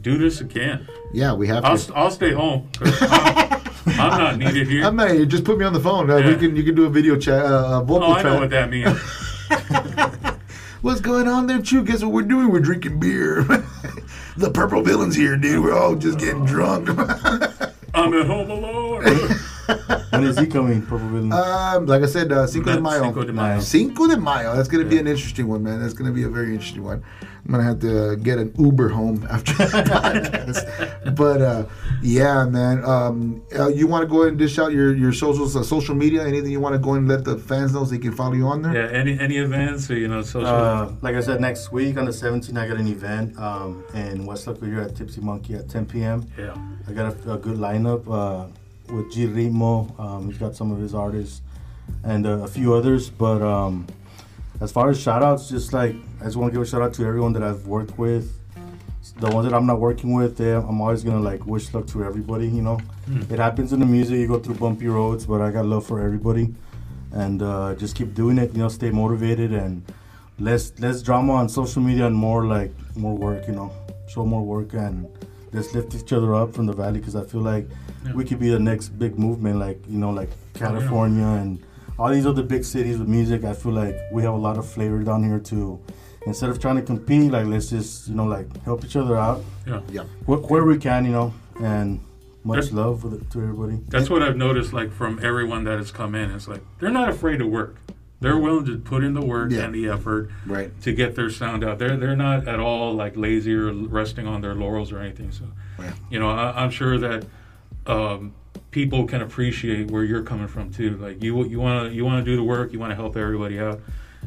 do this again. Yeah, we have I'll, to. I'll stay home. I'm, not needed here. I'm not. Just put me on the phone. Uh, We can you can do a video chat, uh, vocal Oh, I know what that means. What's going on there, Chew? Guess what we're doing? We're drinking beer. the purple villains here, dude. We're all just getting drunk. I'm at home alone. When is he coming, Probably. Um, like I said, uh, Cinco de Mayo. Cinco de Mayo. Nice. Cinco de Mayo. That's gonna be an interesting one, man. That's gonna be a very interesting one. I'm gonna have to uh, get an Uber home after the podcast. But uh, yeah, man. Um, uh, you want to go ahead and dish out your your socials, uh, social media, anything you want to go and let the fans know so they can follow you on there. Yeah, any any events or you know social. Uh, like I said, next week on the 17th, I got an event um, in Weslaco here at Tipsy Monkey at 10 p.m. yeah. I got a, a good lineup uh, with G Ritmo. Um, he's got some of his artists and uh, a few others. But um, as far as shout outs, just like I just want to give a shout out to everyone that I've worked with. The ones that I'm not working with, they, I'm always gonna like wish luck to everybody. You know, it happens in the music. You go through bumpy roads, but I got love for everybody, and uh, just keep doing it. You know, stay motivated and less less drama on social media and more like more work. You know, show more work and let's lift each other up from the valley because I feel like we could be the next big movement. Like you know, like oh, California and all these other big cities with music. I feel like we have a lot of flavor down here too. Instead of trying to compete, like let's just you know like help each other out Yeah. Yeah. where, where we can, you know, and much There's- love with it, to everybody. That's what I've noticed, like from everyone that has come in. It's like they're not afraid to work. They're willing to put in the work Yeah. and the effort Right. to get their sound out. They're they're not at all like lazy or resting on their laurels or anything. So, Yeah. you know, I, I'm sure that um, people can appreciate where you're coming from too. Like you you want to you want to do the work. You want to help everybody out,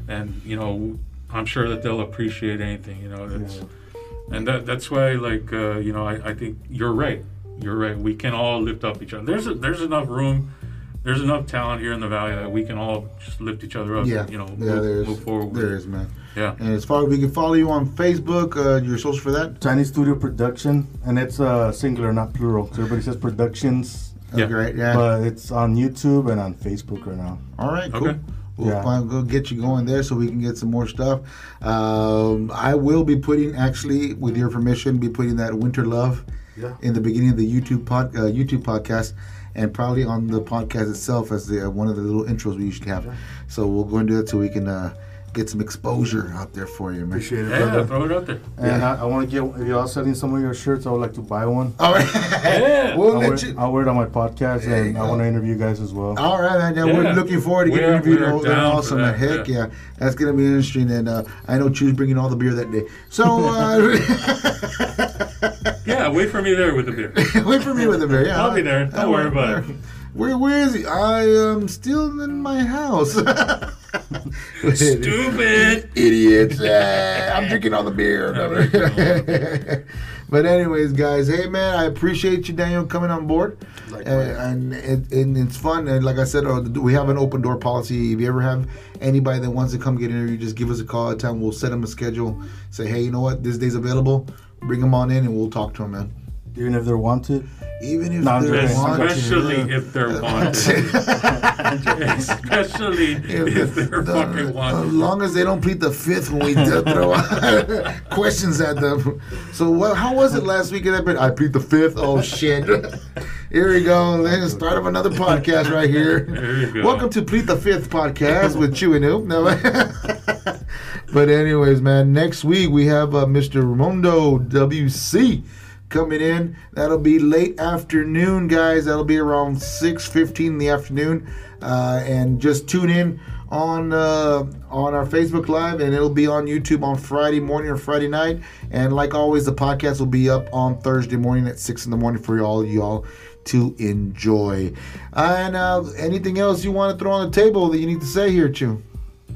and you know, I'm sure that they'll appreciate anything. You know, that's Yeah. and that that's why like uh, you know I, I think you're right you're right we can all lift up each other there's a, there's enough room there's enough talent here in the valley that we can all just lift each other up Yeah. and, you know yeah, move, there is. move forward with There it. is, man. yeah And as far as we can follow you on Facebook, uh, your social for that. Tiny Studio Production, and it's uh, singular, not plural. So everybody says productions, Yeah. Okay, right. Yeah. but it's on YouTube and on Facebook right now. All right, cool. Okay. We'll Yeah. find, go get you going there so we can get some more stuff. Um, I will be putting, actually, with your permission, be putting that Winter Love Yeah. in the beginning of the YouTube pod, uh, YouTube podcast, and probably on the podcast itself as the uh, one of the little intros we usually have. So we'll go and do that so we can uh, get some exposure out there for you, man. Appreciate it, yeah brother. throw it out there And I, I want to get if y'all selling some of your shirts, I would like to buy one. All right. Yeah. we'll I'll wear, you. I'll wear it on my podcast, There and I want to interview you guys as well. All right, man. Yeah, we're looking forward to getting interviewed. we're Oh, that's down for awesome. that, Heck yeah. yeah. that's gonna be interesting. And uh, I know Chew's bringing all the beer that day. So uh, yeah wait for me there with the beer wait for me with the beer. Yeah, I'll be there. Don't worry about it. Where where is he? I am still in my house. stupid idiots. I'm drinking all the beer. but anyways, guys, hey man, I appreciate you, Daniel, coming on board. Likewise. Uh, and it, and it's fun. And like I said, uh, we have an open door policy. If you ever have anybody that wants to come get interviewed, just give us a call at time. We'll set them a schedule. Say, hey, you know what? This day's available. Bring them on in, and we'll talk to them, man. Even if they're wanted. Even if No, they're joking. wanted. especially if they're wanted especially if they're The- fucking As long as they don't plead the fifth when we do throw questions at them. So, what, how was it last week? At that I plead the fifth. Oh shit! Here we go. Let's start of another podcast right here. There you go. Welcome to Plead the Fifth podcast with Chew and Ew. No, but anyways, man. Next week we have uh, Mr. Ramondo WC coming in. That'll be late afternoon, guys. That'll be around six fifteen in the afternoon. Uh, and just tune in on uh, on our Facebook Live, and it'll be on YouTube on Friday morning or Friday night. And like always, the podcast will be up on Thursday morning at six in the morning for all y'all to enjoy. And uh, anything else you want to throw on the table that you need to say here, Chew?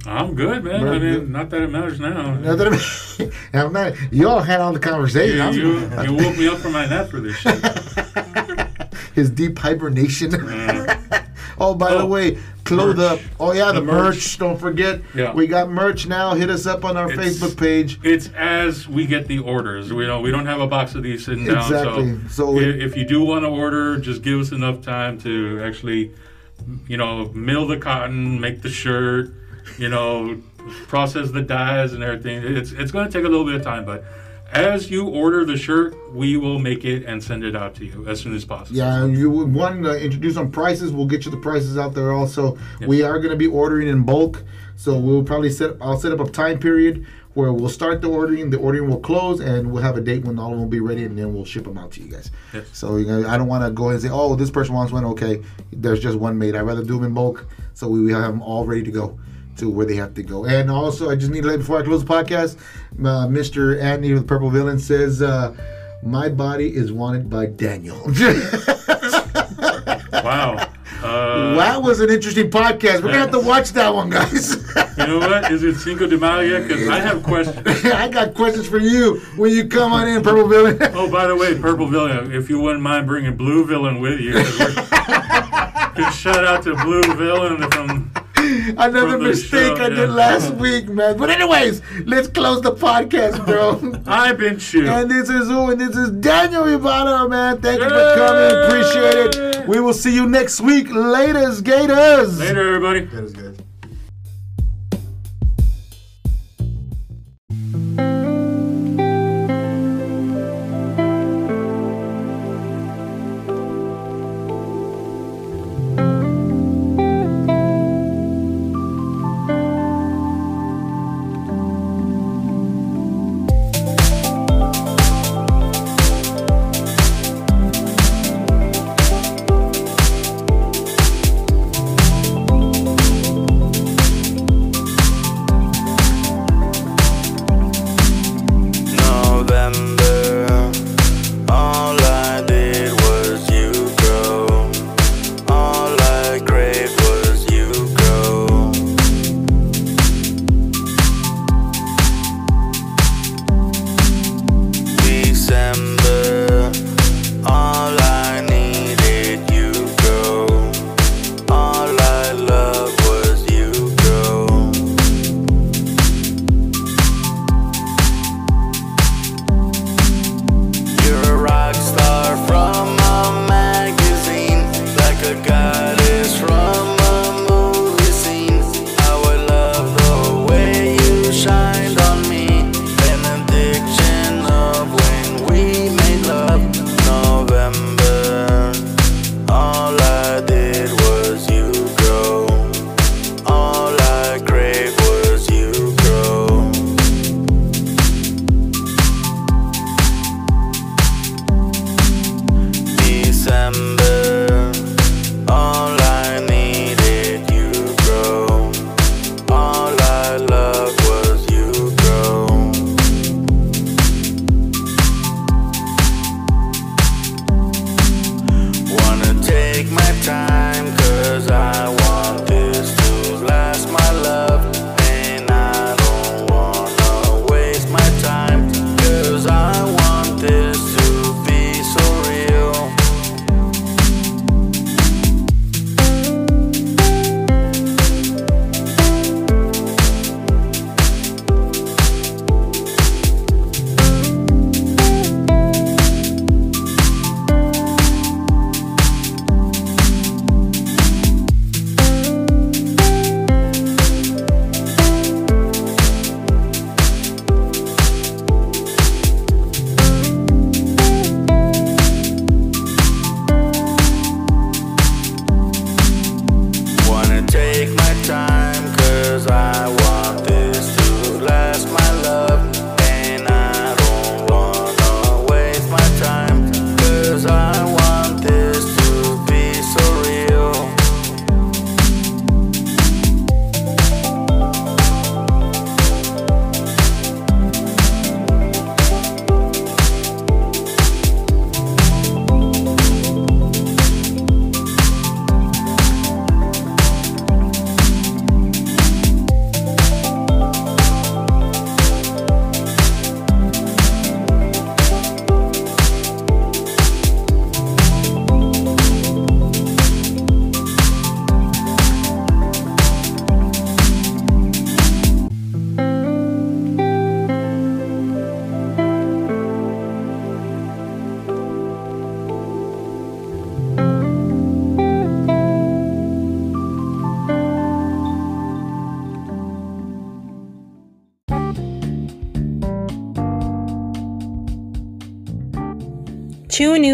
I'm good, man. I mean, not that it matters now. Nothing. I'm not. You all had all the conversation. You, you, you woke me up from my nap for this shit. his deep hibernation. oh, by the Oh, way, clothe merch. up. Oh yeah, the, The merch. merch. Don't forget. Yeah. We got merch now. Hit us up on our It's- Facebook page. It's as we get the orders. We don't we don't have a box of these sitting down. Exactly. So So, we- i- if you do want to order, just give us enough time to actually, you know, mill the cotton, make the shirt, you know, process the dyes and everything. It's it's going to take a little bit of time, but as you order the shirt, we will make it and send it out to you as soon as possible. Yeah, you would uh, want to introduce some prices. We'll get you the prices out there. Also, we are going to be ordering in bulk, so we'll probably set. I'll set up a time period where we'll start the ordering. The ordering will close, and we'll have a date when all of them will be ready, and then we'll ship them out to you guys. Yes. So you know, I don't want to go and say, "Oh, this person wants one." Okay, there's just one made. I'd rather do them in bulk, so we have them all ready to go to where they have to go. And also, I just need to let before I close the podcast, uh, Mr. Andy with Purple Villain says, uh, "My body is wanted by Daniel." Wow. Uh, that was an interesting podcast. We're gonna have to watch that one, guys. You know what? Is it Cinco de Mayo yet? Because I have questions. I got questions for you when you come on in, Purple Villain. Oh, by the way, Purple Villain, if you wouldn't mind bringing Blue Villain with you, 'cause we're- good shout out to Blue Villain from. Another mistake show, I did last week, man. But anyways, let's close the podcast, bro. I've been chewed. And this is who? And this is Daniel Ybarra, man. Thank you for coming. Appreciate it. We will see you next week. Laters, Gators. Later, everybody. Guys,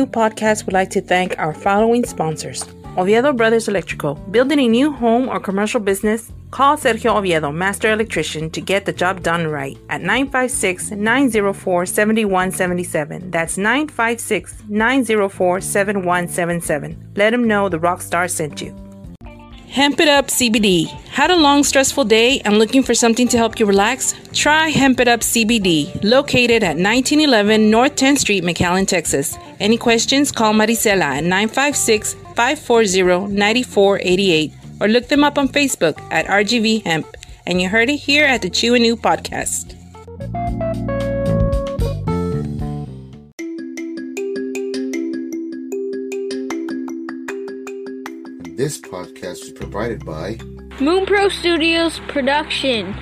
Podcast we'd like to thank our following sponsors. Oviedo Brothers Electrical. Building a new home or commercial business? Call Sergio Oviedo, Master Electrician, to get the job done right at 956 904 7177. That's 956 904 7177. Let him know the Rockstar sent you. Hemp It Up CBD. Had a long, stressful day and looking for something to help you relax? Try Hemp It Up CBD, located at 1911 North 10th Street, McAllen, Texas. Any questions? Call Maricela at 956 540 9488 or look them up on Facebook at RGV Hemp. And you heard it here at the Chew and Ew podcast. This podcast is provided by Moon Pro Studios production.